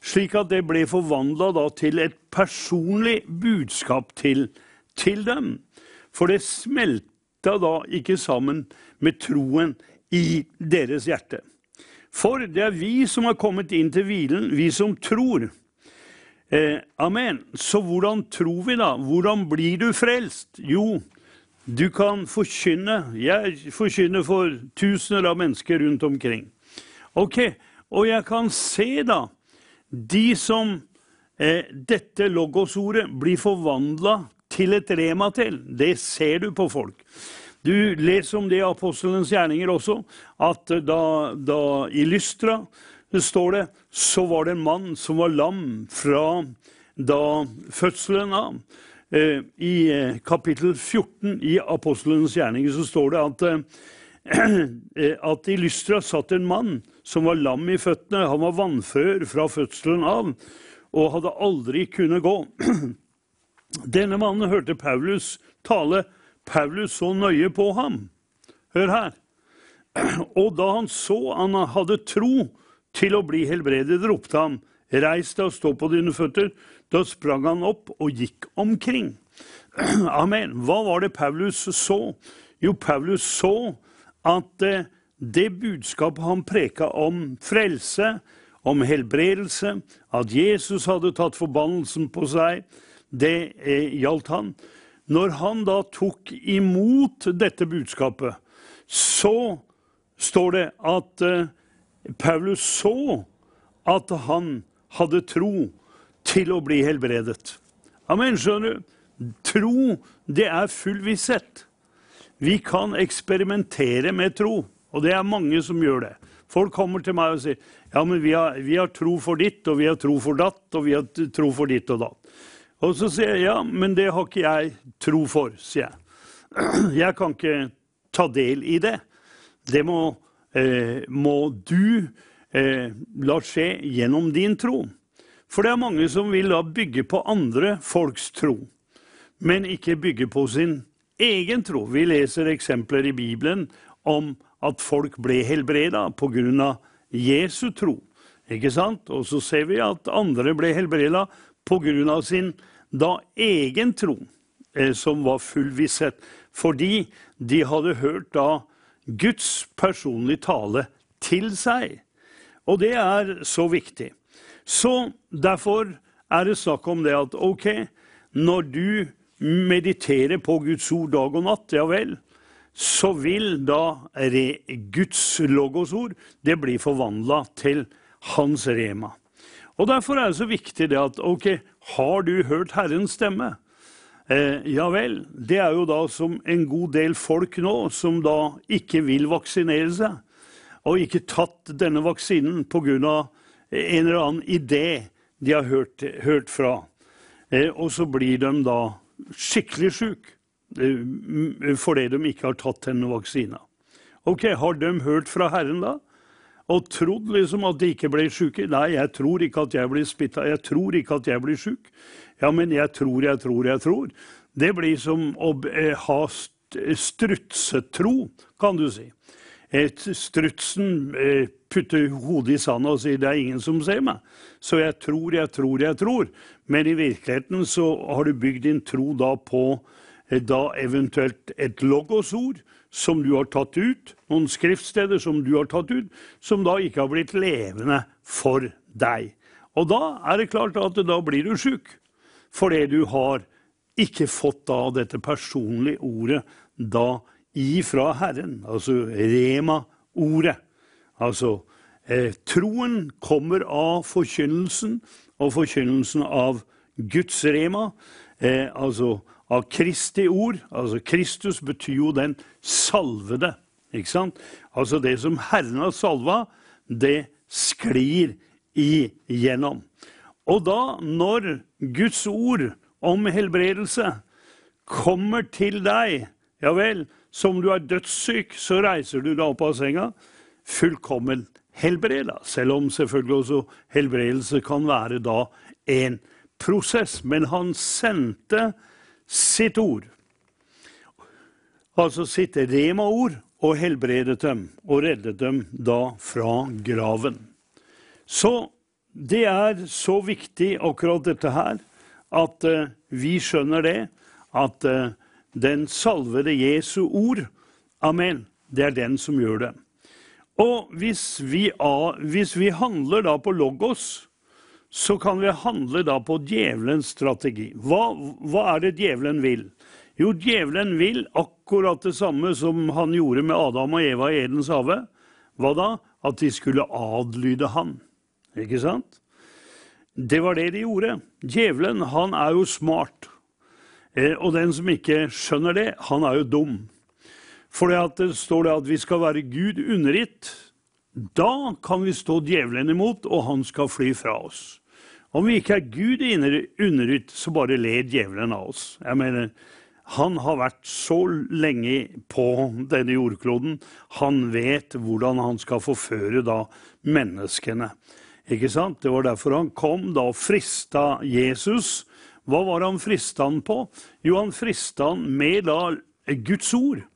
slik at det ble forvandla til et personlig budskap til, til dem. For det smelta da ikke sammen med troen i deres hjerte. For det er vi som har kommet inn til hvilen, vi som tror. Eh, amen. Så hvordan tror vi, da? Hvordan blir du frelst? Jo, du kan forkynne. Jeg forkynner for tusener av mennesker rundt omkring. Ok, Og jeg kan se, da, de som eh, dette logosordet blir forvandla til et rema til. Det ser du på folk. Du leser om det i apostelens gjerninger også, at da, da i Lystra det står det, så var det en mann som var lam fra da fødselen av. Eh, I eh, kapittel 14 i apostelens gjerninger så står det at, eh, at i Lystra satt en mann som var lam i føttene. Han var vannfør fra fødselen av og hadde aldri kunnet gå. Denne mannen hørte Paulus tale Paulus så nøye på ham. Hør her. Og da han så han hadde tro til å bli helbredet, ropte han, Reis deg og stå på dine føtter. Da sprang han opp og gikk omkring. Amen. Hva var det Paulus så? Jo, Paulus så at eh, det budskapet han preka om frelse, om helbredelse, at Jesus hadde tatt forbannelsen på seg, det eh, gjaldt han. Når han da tok imot dette budskapet, så står det at eh, Paulus så at han hadde tro til å bli helbredet. Amen, skjønner du? Tro, det er full visshet. Vi kan eksperimentere med tro, og det er mange som gjør det. Folk kommer til meg og sier ja, men vi har, vi har tro for ditt, og vi har tro for datt, og vi har tro for ditt og datt. Og så sier jeg ja, men det har ikke jeg tro for, sier jeg. Jeg kan ikke ta del i det. Det må, må du eh, la skje gjennom din tro. For det er mange som vil da bygge på andre folks tro, men ikke bygge på sin egen tro. Vi leser eksempler i Bibelen om at folk ble helbreda pga. Jesu tro. Ikke sant? Og så ser vi at andre ble helbreda pga. sin da egen tro, eh, som var full visshet, fordi de hadde hørt da Guds personlige tale til seg. Og det er så viktig. Så derfor er det snakk om det at ok, når du mediterer på Guds ord dag og natt, ja vel, så vil da Guds logosord det bli forvandla til hans rema. Og Derfor er det så viktig det at ok, har du hørt Herrens stemme? Eh, ja vel. Det er jo da som en god del folk nå som da ikke vil vaksinere seg, og ikke tatt denne vaksinen pga. en eller annen idé de har hørt, hørt fra. Eh, og så blir de da skikkelig syke eh, fordi de ikke har tatt denne vaksina. Ok, Har de hørt fra Herren da? Og trodd liksom at de ikke ble syke. Nei, jeg tror ikke at jeg blir spytta. Jeg tror ikke at jeg blir syk. Ja, men jeg tror, jeg tror, jeg tror. Det blir som å eh, ha strutsetro, kan du si. Et strutsen eh, putter hodet i sanda og sier 'det er ingen som ser meg'. Så jeg tror, jeg tror, jeg tror. Men i virkeligheten så har du bygd din tro da på eh, da eventuelt et logosord som du har tatt ut, noen skriftsteder som du har tatt ut, som da ikke har blitt levende for deg. Og da er det klart at da blir du sjuk, fordi du har ikke fått da dette personlige ordet da ifra Herren, altså rema-ordet. Altså eh, troen kommer av forkynnelsen, og forkynnelsen av Guds rema. Eh, altså av Kristi ord. Altså Kristus betyr jo den salvede. ikke sant? Altså det som Herren har salva, det sklir igjennom. Og da, når Guds ord om helbredelse kommer til deg, ja vel, som du er dødssyk, så reiser du deg opp av senga fullkommen helbreda. Selv om selvfølgelig også helbredelse kan være da en prosess. Men han sendte sitt ord, altså sitt rema-ord, og helbredet dem og reddet dem da fra graven. Så det er så viktig akkurat dette her at eh, vi skjønner det, at eh, den salvede Jesu ord, amen, det er den som gjør det. Og hvis vi, hvis vi handler da på logos, så kan vi handle da på djevelens strategi. Hva, hva er det djevelen vil? Jo, djevelen vil akkurat det samme som han gjorde med Adam og Eva i Edens hage. Hva da? At de skulle adlyde han. Ikke sant? Det var det de gjorde. Djevelen, han er jo smart. Eh, og den som ikke skjønner det, han er jo dum. For det, står det at vi skal være Gud undergitt. Da kan vi stå djevelen imot, og han skal fly fra oss. Om vi ikke er Gud underytt, så bare ler djevelen av oss. Jeg mener, han har vært så lenge på denne jordkloden. Han vet hvordan han skal forføre da menneskene. Ikke sant? Det var derfor han kom da og frista Jesus. Hva var han frista han på? Jo, han frista han med da Guds ord.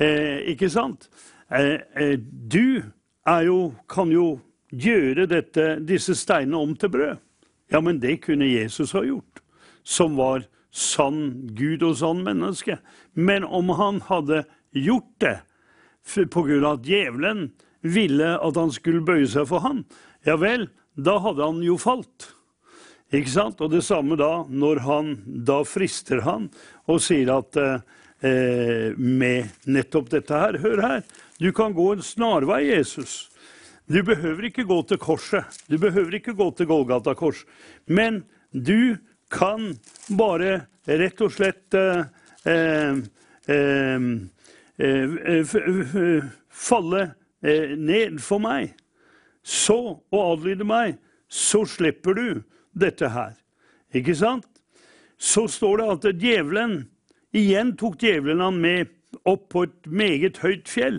Eh, ikke sant? Eh, eh, du jo, kan jo gjøre dette, disse steinene om til brød. Ja, men det kunne Jesus ha gjort, som var sann Gud og sann menneske. Men om han hadde gjort det pga. at djevelen ville at han skulle bøye seg for han, ja vel, da hadde han jo falt. Ikke sant? Og det samme da, når han da frister han og sier at eh, eh, med nettopp dette her Hør her, du kan gå en snarvei, Jesus. Du behøver ikke gå til korset. Du behøver ikke gå til Golgata kors. Men du kan bare rett og slett eh, eh, eh, eh, falle eh, ned for meg så og adlyde meg, så slipper du dette her. Ikke sant? Så står det at djevelen Igjen tok djevelen han med opp på et meget høyt fjell.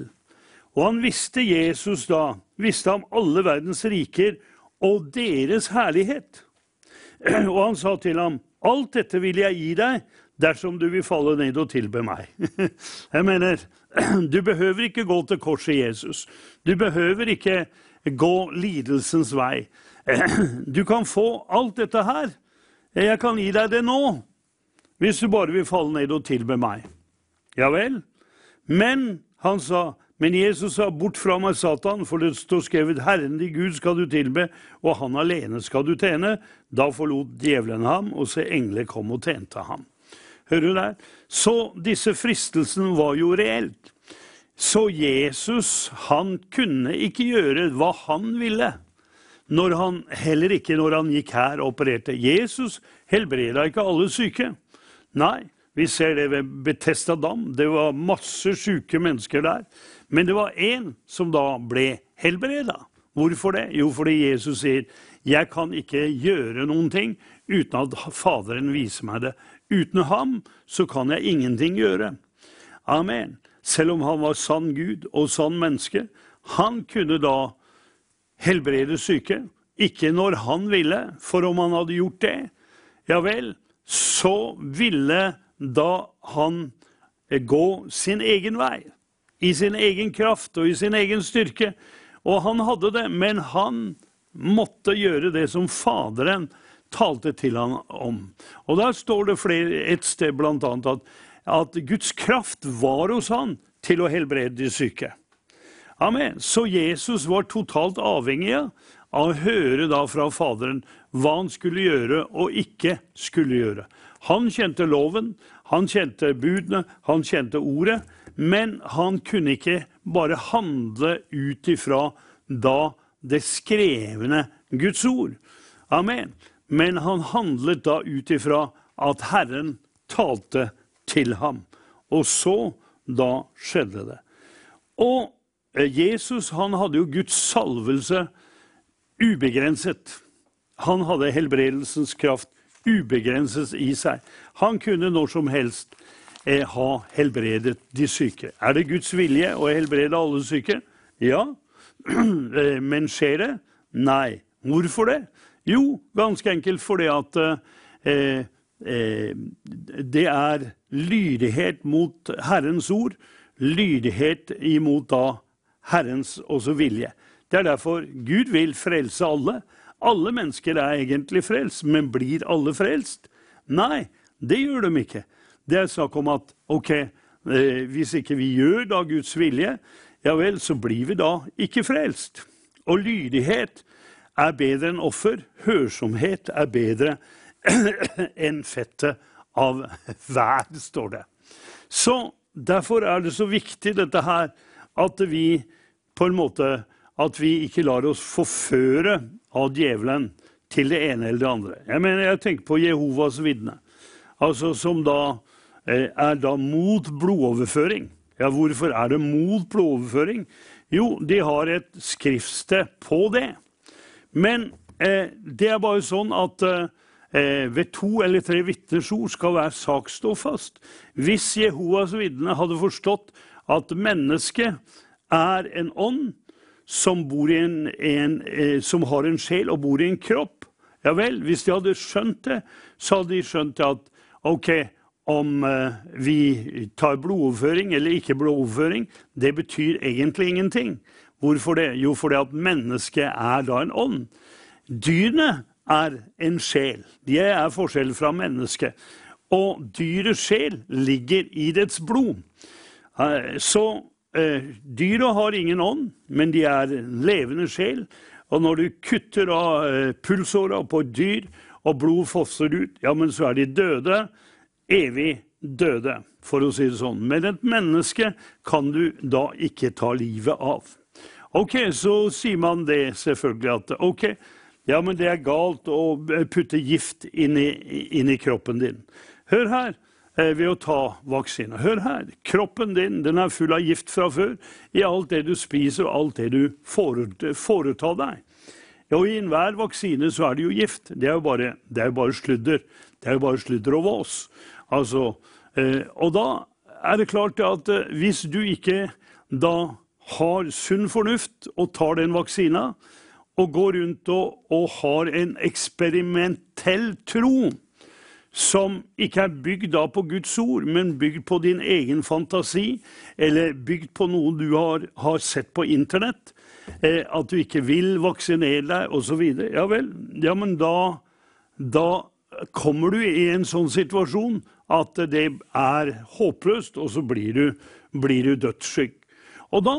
Og han visste Jesus da, visste om alle verdens riker og deres herlighet. Og han sa til ham, alt dette vil jeg gi deg dersom du vil falle ned og tilbe meg. Jeg mener, du behøver ikke gå til korset, Jesus. Du behøver ikke gå lidelsens vei. Du kan få alt dette her. Jeg kan gi deg det nå, hvis du bare vil falle ned og tilbe meg. Ja vel? Men han sa, men Jesus sa, bort fra meg, Satan, for det står skrevet, Herren din Gud skal du tilbe, og han alene skal du tjene. Da forlot djevelen ham, og se engler kom og tjente ham. Hører du der? Så disse fristelsene var jo reelt. Så Jesus, han kunne ikke gjøre hva han ville. Når han, heller ikke når han gikk her og opererte. Jesus helbreda ikke alle syke. Nei, vi ser det ved Betesta dam. Det var masse syke mennesker der. Men det var én som da ble helbreda. Hvorfor det? Jo, fordi Jesus sier, 'Jeg kan ikke gjøre noen ting uten at Faderen viser meg det'. Uten ham så kan jeg ingenting gjøre. Amen. Selv om han var sann Gud og sann menneske. Han kunne da helbrede syke. Ikke når han ville, for om han hadde gjort det, ja vel, så ville da han gå sin egen vei. I sin egen kraft og i sin egen styrke. Og han hadde det, men han måtte gjøre det som Faderen talte til han om. Og der står det flere, et sted annet at, at Guds kraft var hos han til å helbrede de syke. Amen. Så Jesus var totalt avhengig av å høre da fra Faderen hva han skulle gjøre og ikke skulle gjøre. Han kjente loven, han kjente budene, han kjente ordet, men han kunne ikke bare handle ut ifra da det skrevne Guds ord. Amen. Men han handlet da ut ifra at Herren talte til ham. Og så da skjedde det. Og eh, Jesus han hadde jo Guds salvelse ubegrenset. Han hadde helbredelsens kraft ubegrenset i seg. Han kunne når som helst ha helbredet de syke. Er det Guds vilje å helbrede alle syke? Ja. Eh, Men skjer det? Nei. Hvorfor det? Jo, ganske enkelt fordi at eh, eh, det er lydighet mot Herrens ord, lydighet imot da Herrens også vilje. Det er derfor Gud vil frelse alle. Alle mennesker er egentlig frelst, men blir alle frelst? Nei, det gjør de ikke. Det er snakk om at ok, eh, hvis ikke vi gjør da Guds vilje, ja vel, så blir vi da ikke frelst. Og lydighet er bedre enn offer. Hørsomhet er bedre enn fettet av vær, står det. Så derfor er det så viktig dette her at vi på en måte at vi ikke lar oss forføre av djevelen til det ene eller det andre. Jeg mener, jeg tenker på Jehovas vitne, altså som da er da mot blodoverføring. Ja, hvorfor er det mot blodoverføring? Jo, de har et skriftsted på det. Men eh, det er bare sånn at eh, ved to eller tre vitners ord skal hver sak stå fast. Hvis Jehovas vitne hadde forstått at mennesket er en ånd som, en, en, eh, som har en sjel og bor i en kropp, ja vel, hvis de hadde skjønt det, så hadde de skjønt at ok, om eh, vi tar blodoverføring eller ikke blodoverføring, det betyr egentlig ingenting. Hvorfor det? Jo, fordi at mennesket er da en ånd. Dyrene er en sjel. De er forskjell fra mennesket. Og dyrets sjel ligger i dets blod. Eh, Så eh, dyra har ingen ånd, men de er en levende sjel. Og når du kutter av pulsåra på et dyr, og blod fosser ut, ja, men så er de døde. Evig døde, for å si det sånn. Men et menneske kan du da ikke ta livet av. Ok, så sier man det selvfølgelig at ok, ja, men det er galt å putte gift inn i, inn i kroppen din. Hør her, eh, ved å ta vaksine. Hør her, kroppen din den er full av gift fra før i alt det du spiser og alt det du foretar deg. Og i enhver vaksine så er det jo gift. Det er jo bare, det er bare sludder. Det er jo bare sludder og vås. Altså, eh, og da er det klart at eh, hvis du ikke da har sunn fornuft og tar den vaksina, og går rundt og, og har en eksperimentell tro som ikke er bygd da på Guds ord, men bygd på din egen fantasi, eller bygd på noe du har, har sett på internett, eh, at du ikke vil vaksinere deg osv. Ja vel, ja, men da, da kommer du i en sånn situasjon at det er håpløst, og så blir du, blir du dødssyk. Og da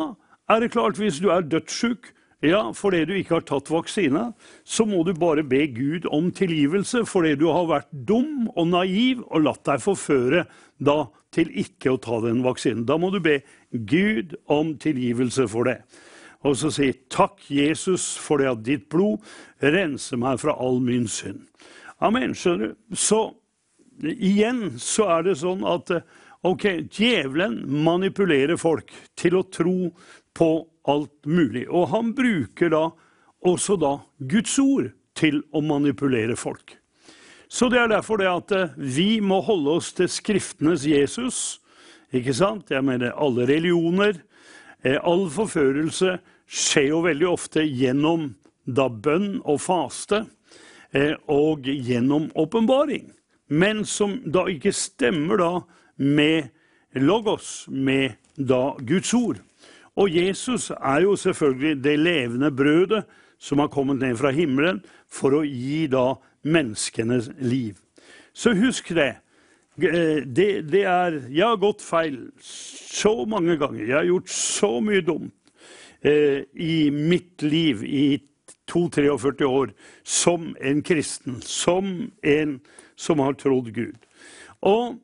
er det klart, hvis du er dødssyk ja, fordi du ikke har tatt vaksine, så må du bare be Gud om tilgivelse fordi du har vært dum og naiv og latt deg forføre da til ikke å ta den vaksinen. Da må du be Gud om tilgivelse for det. Og så si takk, Jesus, for det at ditt blod renser meg fra all min synd. Amen. Skjønner du? Så igjen så er det sånn at eh, ok, djevelen manipulerer folk til å tro på alt mulig. Og han bruker da også da Guds ord til å manipulere folk. Så det er derfor det at eh, vi må holde oss til Skriftenes Jesus. Ikke sant? Jeg mener alle religioner. Eh, all forførelse skjer jo veldig ofte gjennom da bønn og faste og gjennom åpenbaring. Men som da ikke stemmer da med logos, med da Guds ord. Og Jesus er jo selvfølgelig det levende brødet som har kommet ned fra himmelen for å gi da menneskenes liv. Så husk det. Eh, Det, det er Jeg har gått feil så mange ganger. Jeg har gjort så mye dumt eh, i mitt liv i 42-43 år som en kristen, som en som har trodd Gud. Og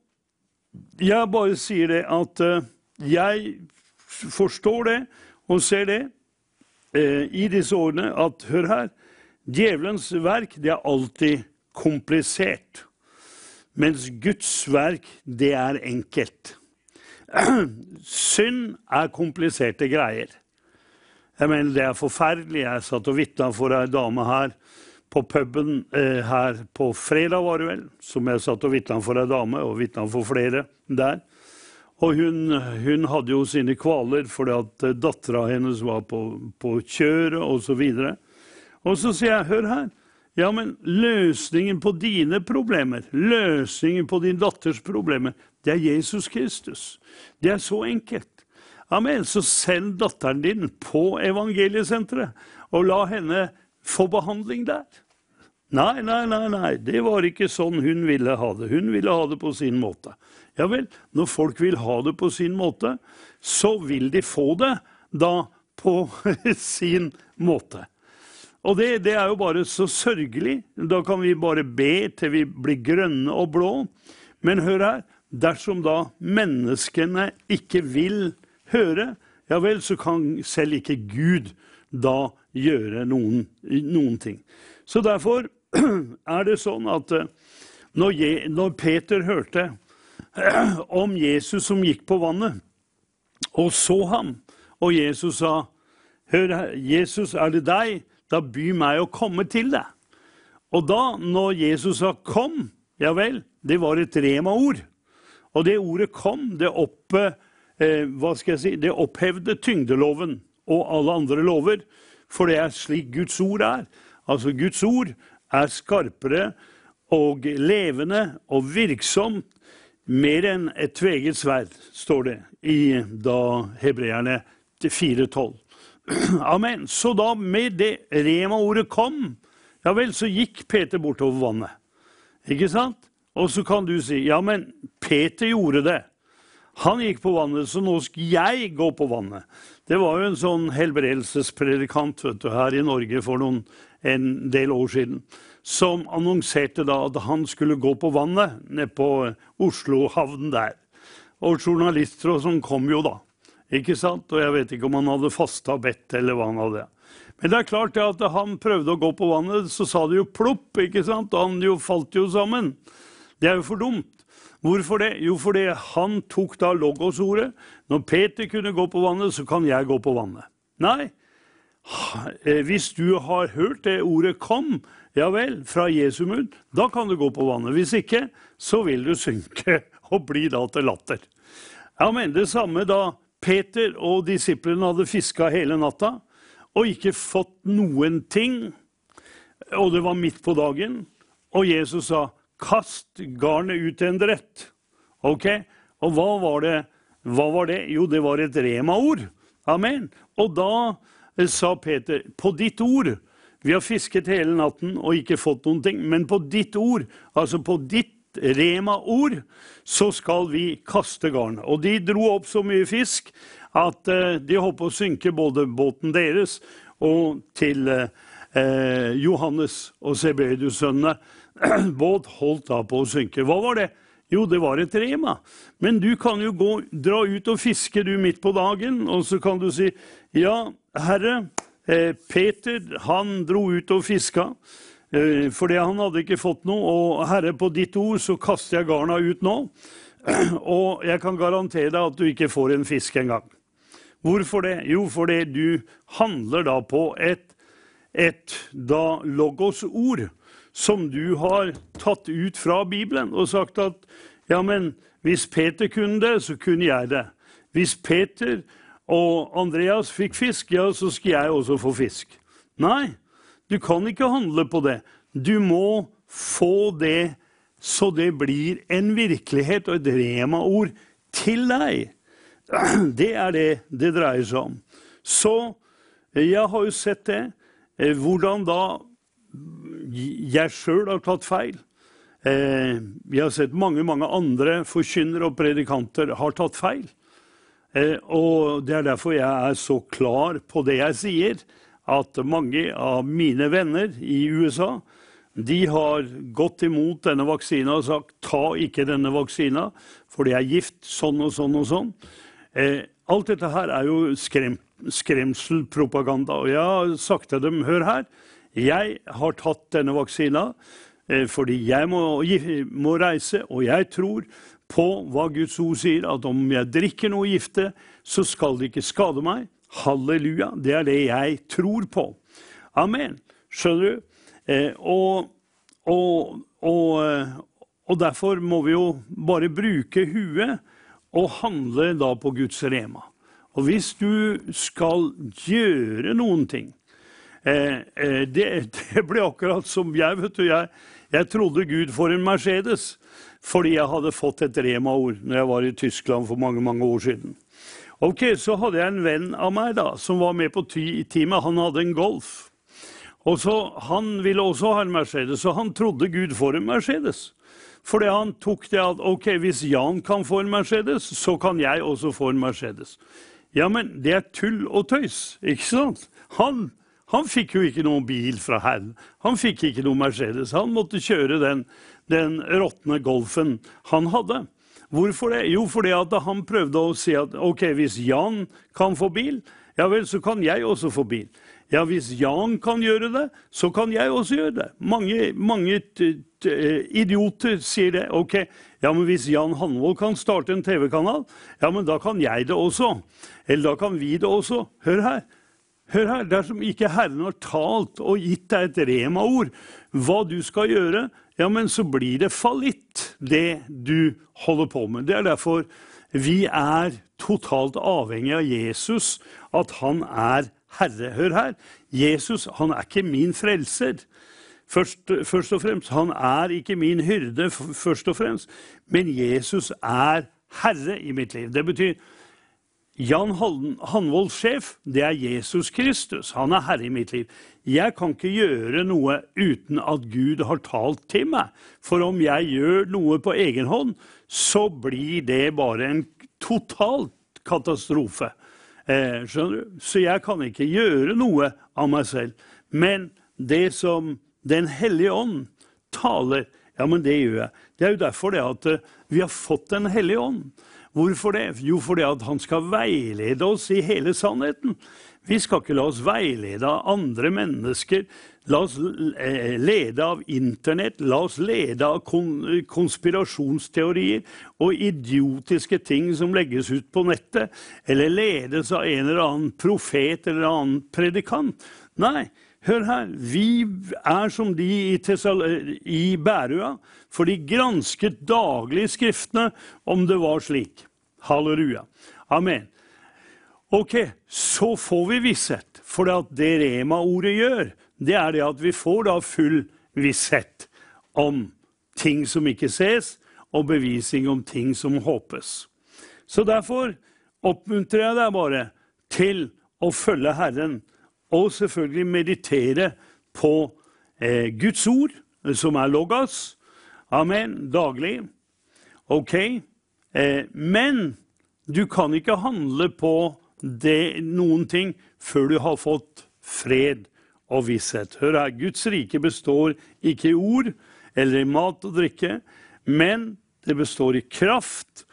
jeg bare sier det at eh, jeg forstår det og ser det eh, i disse årene at hør her, djevelens verk det er alltid komplisert. Mens Guds verk, det er enkelt. Synd er kompliserte greier. Jeg mener, Det er forferdelig. Jeg satt og vitna for ei dame her på puben eh, her på fredag, var det vel, som jeg satt og vitna for ei dame, og vitna for flere der. Og hun, hun hadde jo sine kvaler fordi at eh, dattera hennes var på, på kjøret osv. Og så sier jeg, hør her. Ja, men løsningen på dine problemer, løsningen på din datters problemer, det er Jesus Kristus. Det er så enkelt. Amen. Så send datteren din på evangeliesenteret, og la henne få behandling der. Nei, nei, nei, nei, det var ikke sånn hun ville ha det. Hun ville ha det på sin måte. Ja vel, når folk vil ha det på sin måte, så vil de få det da på sin måte. Og det, det, er jo bare så sørgelig. Da kan vi bare be til vi blir grønne og blå. Men hør her, dersom da menneskene ikke vil høre, ja vel, så kan selv ikke Gud da gjøre noen, noen ting. Så derfor er det sånn at eh, når, Je, når Peter hørte om Jesus som gikk på vannet, og så ham, og Jesus sa, 'Hør, Jesus, er det deg?' Da by meg å komme til deg. Og da, når Jesus sa 'kom', ja vel, det var et rema-ord. Og det ordet 'kom', det, opp, eh, si, det opphevde tyngdeloven og alle andre lover. For det er slik Guds ord er. Altså, Guds ord er skarpere og levende og virksomt mer enn et tveget sverd, står det i da hebreerne 4.12. Amen. Så da med det rema-ordet kom, ja vel, så gikk Peter bortover vannet. Ikke sant? Og så kan du si ja, men Peter gjorde det. Han gikk på vannet, så nå skal jeg gå på vannet. Det var jo en sånn helbredelsespredikant vet du, her i Norge for noen, en del år siden som annonserte da at han skulle gå på vannet nede på Oslohavnen der. Og journalister og sånn kom jo da. Ikke sant? Og jeg vet ikke om han hadde fasta bedt eller hva han hadde. Men det er klart at han prøvde å gå på vannet, så sa det jo plopp, ikke sant? Og han jo falt jo sammen. Det er jo for dumt. Hvorfor det? Jo, fordi han tok da logos-ordet. Når Peter kunne gå på vannet, så kan jeg gå på vannet. Nei. Eh, hvis du har hørt det ordet 'kom', ja vel, fra Jesu munn, da kan du gå på vannet. Hvis ikke, så vil du synke og bli da til latter. Ja, men det samme da Peter og disiplene hadde fiska hele natta og ikke fått noen ting, og det var midt på dagen, og Jesus sa 'kast garnet ut til en drett'. Ok? Og hva var det? Hva var det? Jo, det var et rema-ord. Amen. Og da eh, sa Peter, 'På ditt ord' Vi har fisket hele natten og ikke fått noen ting, men på ditt ord, altså på ditt Rema-ord, så skal vi kaste garnet. Og de dro opp så mye fisk at uh, de holdt på å synke både båten deres og til uh, Johannes og Sebedius-sønnene. Båt holdt da på å synke. Hva var det? Jo, det var et rema. Men du kan jo gå, dra ut og fiske du midt på dagen, og så kan du si ja, herre, eh, Peter han dro ut og fiska. Eh, fordi han hadde ikke fått noe. Og Herre, på ditt ord så kaster jeg garna ut nå. Og jeg kan garantere deg at du ikke får en fisk engang. Hvorfor det? Jo, fordi du handler da på et, et da logos-ord som du har tatt ut fra Bibelen og sagt at ja, men hvis Peter kunne det, så kunne jeg det. Hvis Peter og Andreas fikk fisk, ja, så skal jeg også få fisk. Nei, du kan ikke handle på det. Du må få det så det blir en virkelighet og et rema-ord til deg. Det er det det dreier seg om. Så jeg har jo sett det. Eh, hvordan da jeg sjøl har tatt feil. Eh, vi har sett mange mange andre forkynnere og predikanter har tatt feil. Eh, og Det er derfor jeg er så klar på det jeg sier at mange av mine venner i USA de har gått imot denne vaksina og sagt ta ikke denne vaksina, for det er gift sånn og sånn og sånn. Eh, alt dette her er jo skrem, skremselpropaganda. Og jeg har sagt til dem hør her, jeg har tatt denne vaksina eh, fordi jeg må, må reise, og jeg tror på hva Guds ord sier, at om jeg drikker noe gifte, så skal det ikke skade meg. Halleluja. Det er det jeg tror på. Amen. Skjønner du? Eh, og, og, og, eh, og derfor må vi jo bare bruke huet og handle da på Guds rema. Og hvis du skal gjøre noen ting det, det ble akkurat som jeg. vet du, jeg, jeg trodde Gud for en Mercedes fordi jeg hadde fått et Rema-ord når jeg var i Tyskland for mange mange år siden. Ok, Så hadde jeg en venn av meg da, som var med på teamet. Han hadde en Golf. Og så, Han ville også ha en Mercedes, så han trodde Gud for en Mercedes. Fordi han tok det at ok, hvis Jan kan få en Mercedes, så kan jeg også få en Mercedes. Ja, men det er tull og tøys, ikke sant? Han, han fikk jo ikke noen bil fra Herren. Han fikk ikke noen Mercedes. Han måtte kjøre den, den råtne Golfen han hadde. Hvorfor det? Jo, fordi han prøvde å si at ok, hvis Jan kan få bil, ja vel, så kan jeg også få bil. Ja, hvis Jan kan gjøre det, så kan jeg også gjøre det. Mange, mange idioter sier det. Ok, ja, men hvis Jan Hanvold kan starte en TV-kanal, ja, men da kan jeg det også. Eller da kan vi det også. Hør her. Hør her, Dersom ikke Herren har talt og gitt deg et rema-ord, hva du skal gjøre, ja, men så blir det fallitt, det du holder på med. Det er derfor vi er totalt avhengig av Jesus, at han er Herre. Hør her. Jesus han er ikke min frelser. Først, først, og fremst. Han er ikke min hyrde, først og fremst, men Jesus er Herre i mitt liv. Det betyr Jan Hanvold sjef, det er Jesus Kristus. Han er herre i mitt liv. Jeg kan ikke gjøre noe uten at Gud har talt til meg. For om jeg gjør noe på egen hånd, så blir det bare en total katastrofe. Eh, skjønner du? Så jeg kan ikke gjøre noe av meg selv. Men det som Den hellige ånd taler, ja, men det gjør jeg. Det er jo derfor det at eh, vi har fått Den hellige ånd. Hvorfor det? Jo, fordi han skal veilede oss i hele sannheten. Vi skal ikke la oss veilede av andre mennesker. La oss eh, lede av Internett, la oss lede av konspirasjonsteorier og idiotiske ting som legges ut på nettet, eller ledes av en eller annen profet eller en annen predikant. Nei, hør her. Vi er som de i, i Bærøa, for de gransket daglig Skriftene om det var slik. Halleluja. Amen. Ok, så får vi visshet. For det Rema-ordet gjør, det er det at vi får da full visshet om ting som ikke ses, og bevisning om ting som håpes. Så derfor oppmuntrer jeg deg bare til å følge Herren, og selvfølgelig meditere på eh, Guds ord, som er logos. Amen. Daglig. Ok? Eh, men du kan ikke handle på det, noen ting før du har fått fred og visshet. Hør her, Guds rike består ikke i ord eller i mat og drikke, men det består i kraft,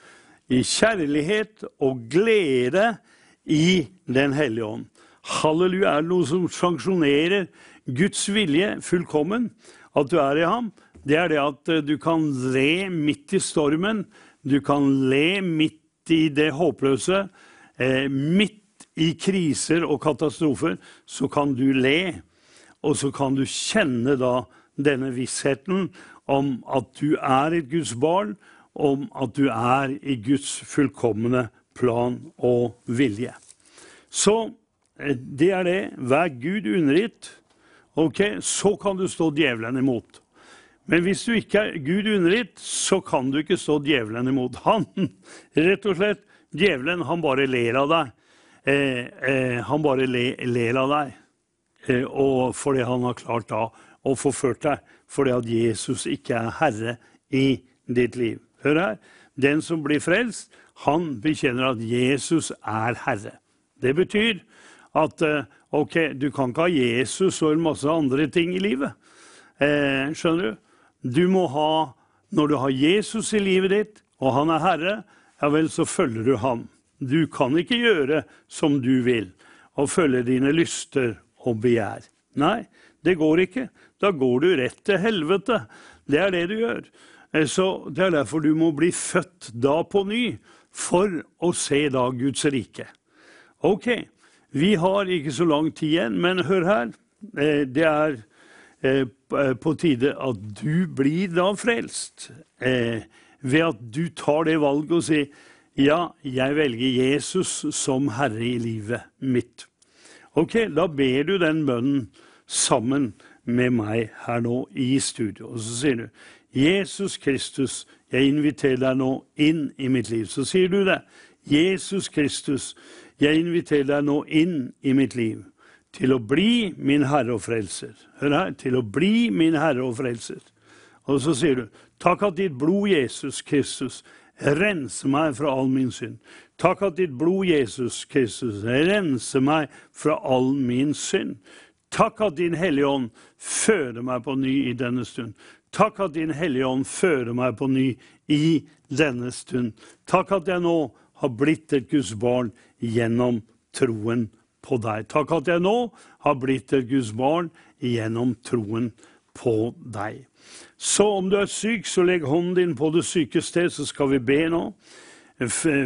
i kjærlighet og glede i Den hellige ånd. Halleluja er noe som sanksjonerer Guds vilje fullkommen, at du er i ham. Det er det at du kan le midt i stormen, du kan le midt i det håpløse. Eh, midt i kriser og katastrofer så kan du le, og så kan du kjenne da denne vissheten om at du er et Guds barn, om at du er i Guds fullkomne plan og vilje. Så eh, det er det. Vær Gud undergitt. Ok, Så kan du stå djevelen imot. Men hvis du ikke er Gud undergitt, så kan du ikke stå djevelen imot. Han, rett og slett, djevelen, han bare ler av deg. Eh, eh, han bare le, ler av deg. Eh, og fordi han har klart da å forført deg. Fordi at Jesus ikke er herre i ditt liv. Hør her. Den som blir frelst, han bekjenner at Jesus er herre. Det betyr at eh, ok, du kan ikke ha Jesus og en masse andre ting i livet. Eh, skjønner du? Du må ha Når du har Jesus i livet ditt, og han er herre, ja vel, så følger du ham. Du kan ikke gjøre som du vil, og følge dine lyster og begjær. Nei, det går ikke. Da går du rett til helvete. Det er det du gjør. Eh, så Det er derfor du må bli født da på ny, for å se da Guds rike. Ok, vi har ikke så lang tid igjen, men hør her. Eh, det er eh, på tide at du blir da frelst. Eh, ved at du tar det valget og sier ja, jeg velger Jesus som herre i livet mitt. Ok, da ber du den bønnen sammen med meg her nå i studio. Og så sier du Jesus Kristus, jeg inviterer deg nå inn i mitt liv. Så sier du det. Jesus Kristus, jeg inviterer deg nå inn i mitt liv til å bli min Herre og Frelser. Hør her. Til å bli min Herre og Frelser. Og så sier du, takk at ditt blod, Jesus Kristus, renser meg fra all min synd. Takk at ditt blod, Jesus Kristus, renser meg fra all min synd. Takk at Din Hellige Ånd føder meg på ny i denne stund. Takk at Din Hellige Ånd føder meg på ny i denne stund. Takk at jeg nå har blitt et Guds barn gjennom troen på deg. Takk at jeg nå har blitt et Guds barn gjennom troen på deg. Så om du er syk, så legg hånden din på det syke sted, så skal vi be nå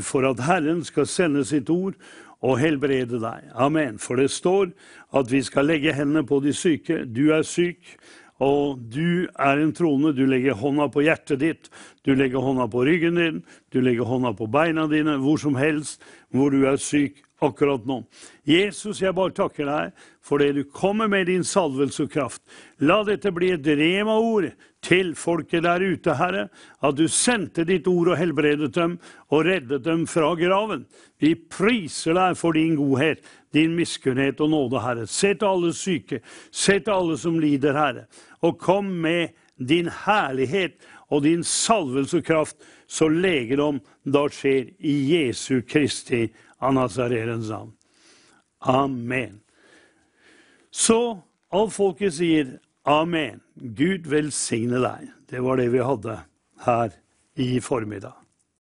for at Herren skal sende sitt ord og helbrede deg. Amen. For det står at vi skal legge hendene på de syke. Du er syk, og du er en troende. Du legger hånda på hjertet ditt, du legger hånda på ryggen din, du legger hånda på beina dine, hvor som helst hvor du er syk akkurat nå. Jesus, jeg bare takker deg for det du kommer med din salvelse og kraft. La dette bli et rema-ord til folket der ute, Herre, at du sendte ditt ord og helbredet dem og reddet dem fra graven. Vi priser deg for din godhet, din miskunnhet og nåde, Herre. Se til alle syke, se til alle som lider, Herre, og kom med din herlighet og din salvelsekraft, så legedom da skjer i Jesu Kristi av Nazarerens navn. Amen. Så alt folket sier amen. Gud velsigne deg. Det var det vi hadde her i formiddag.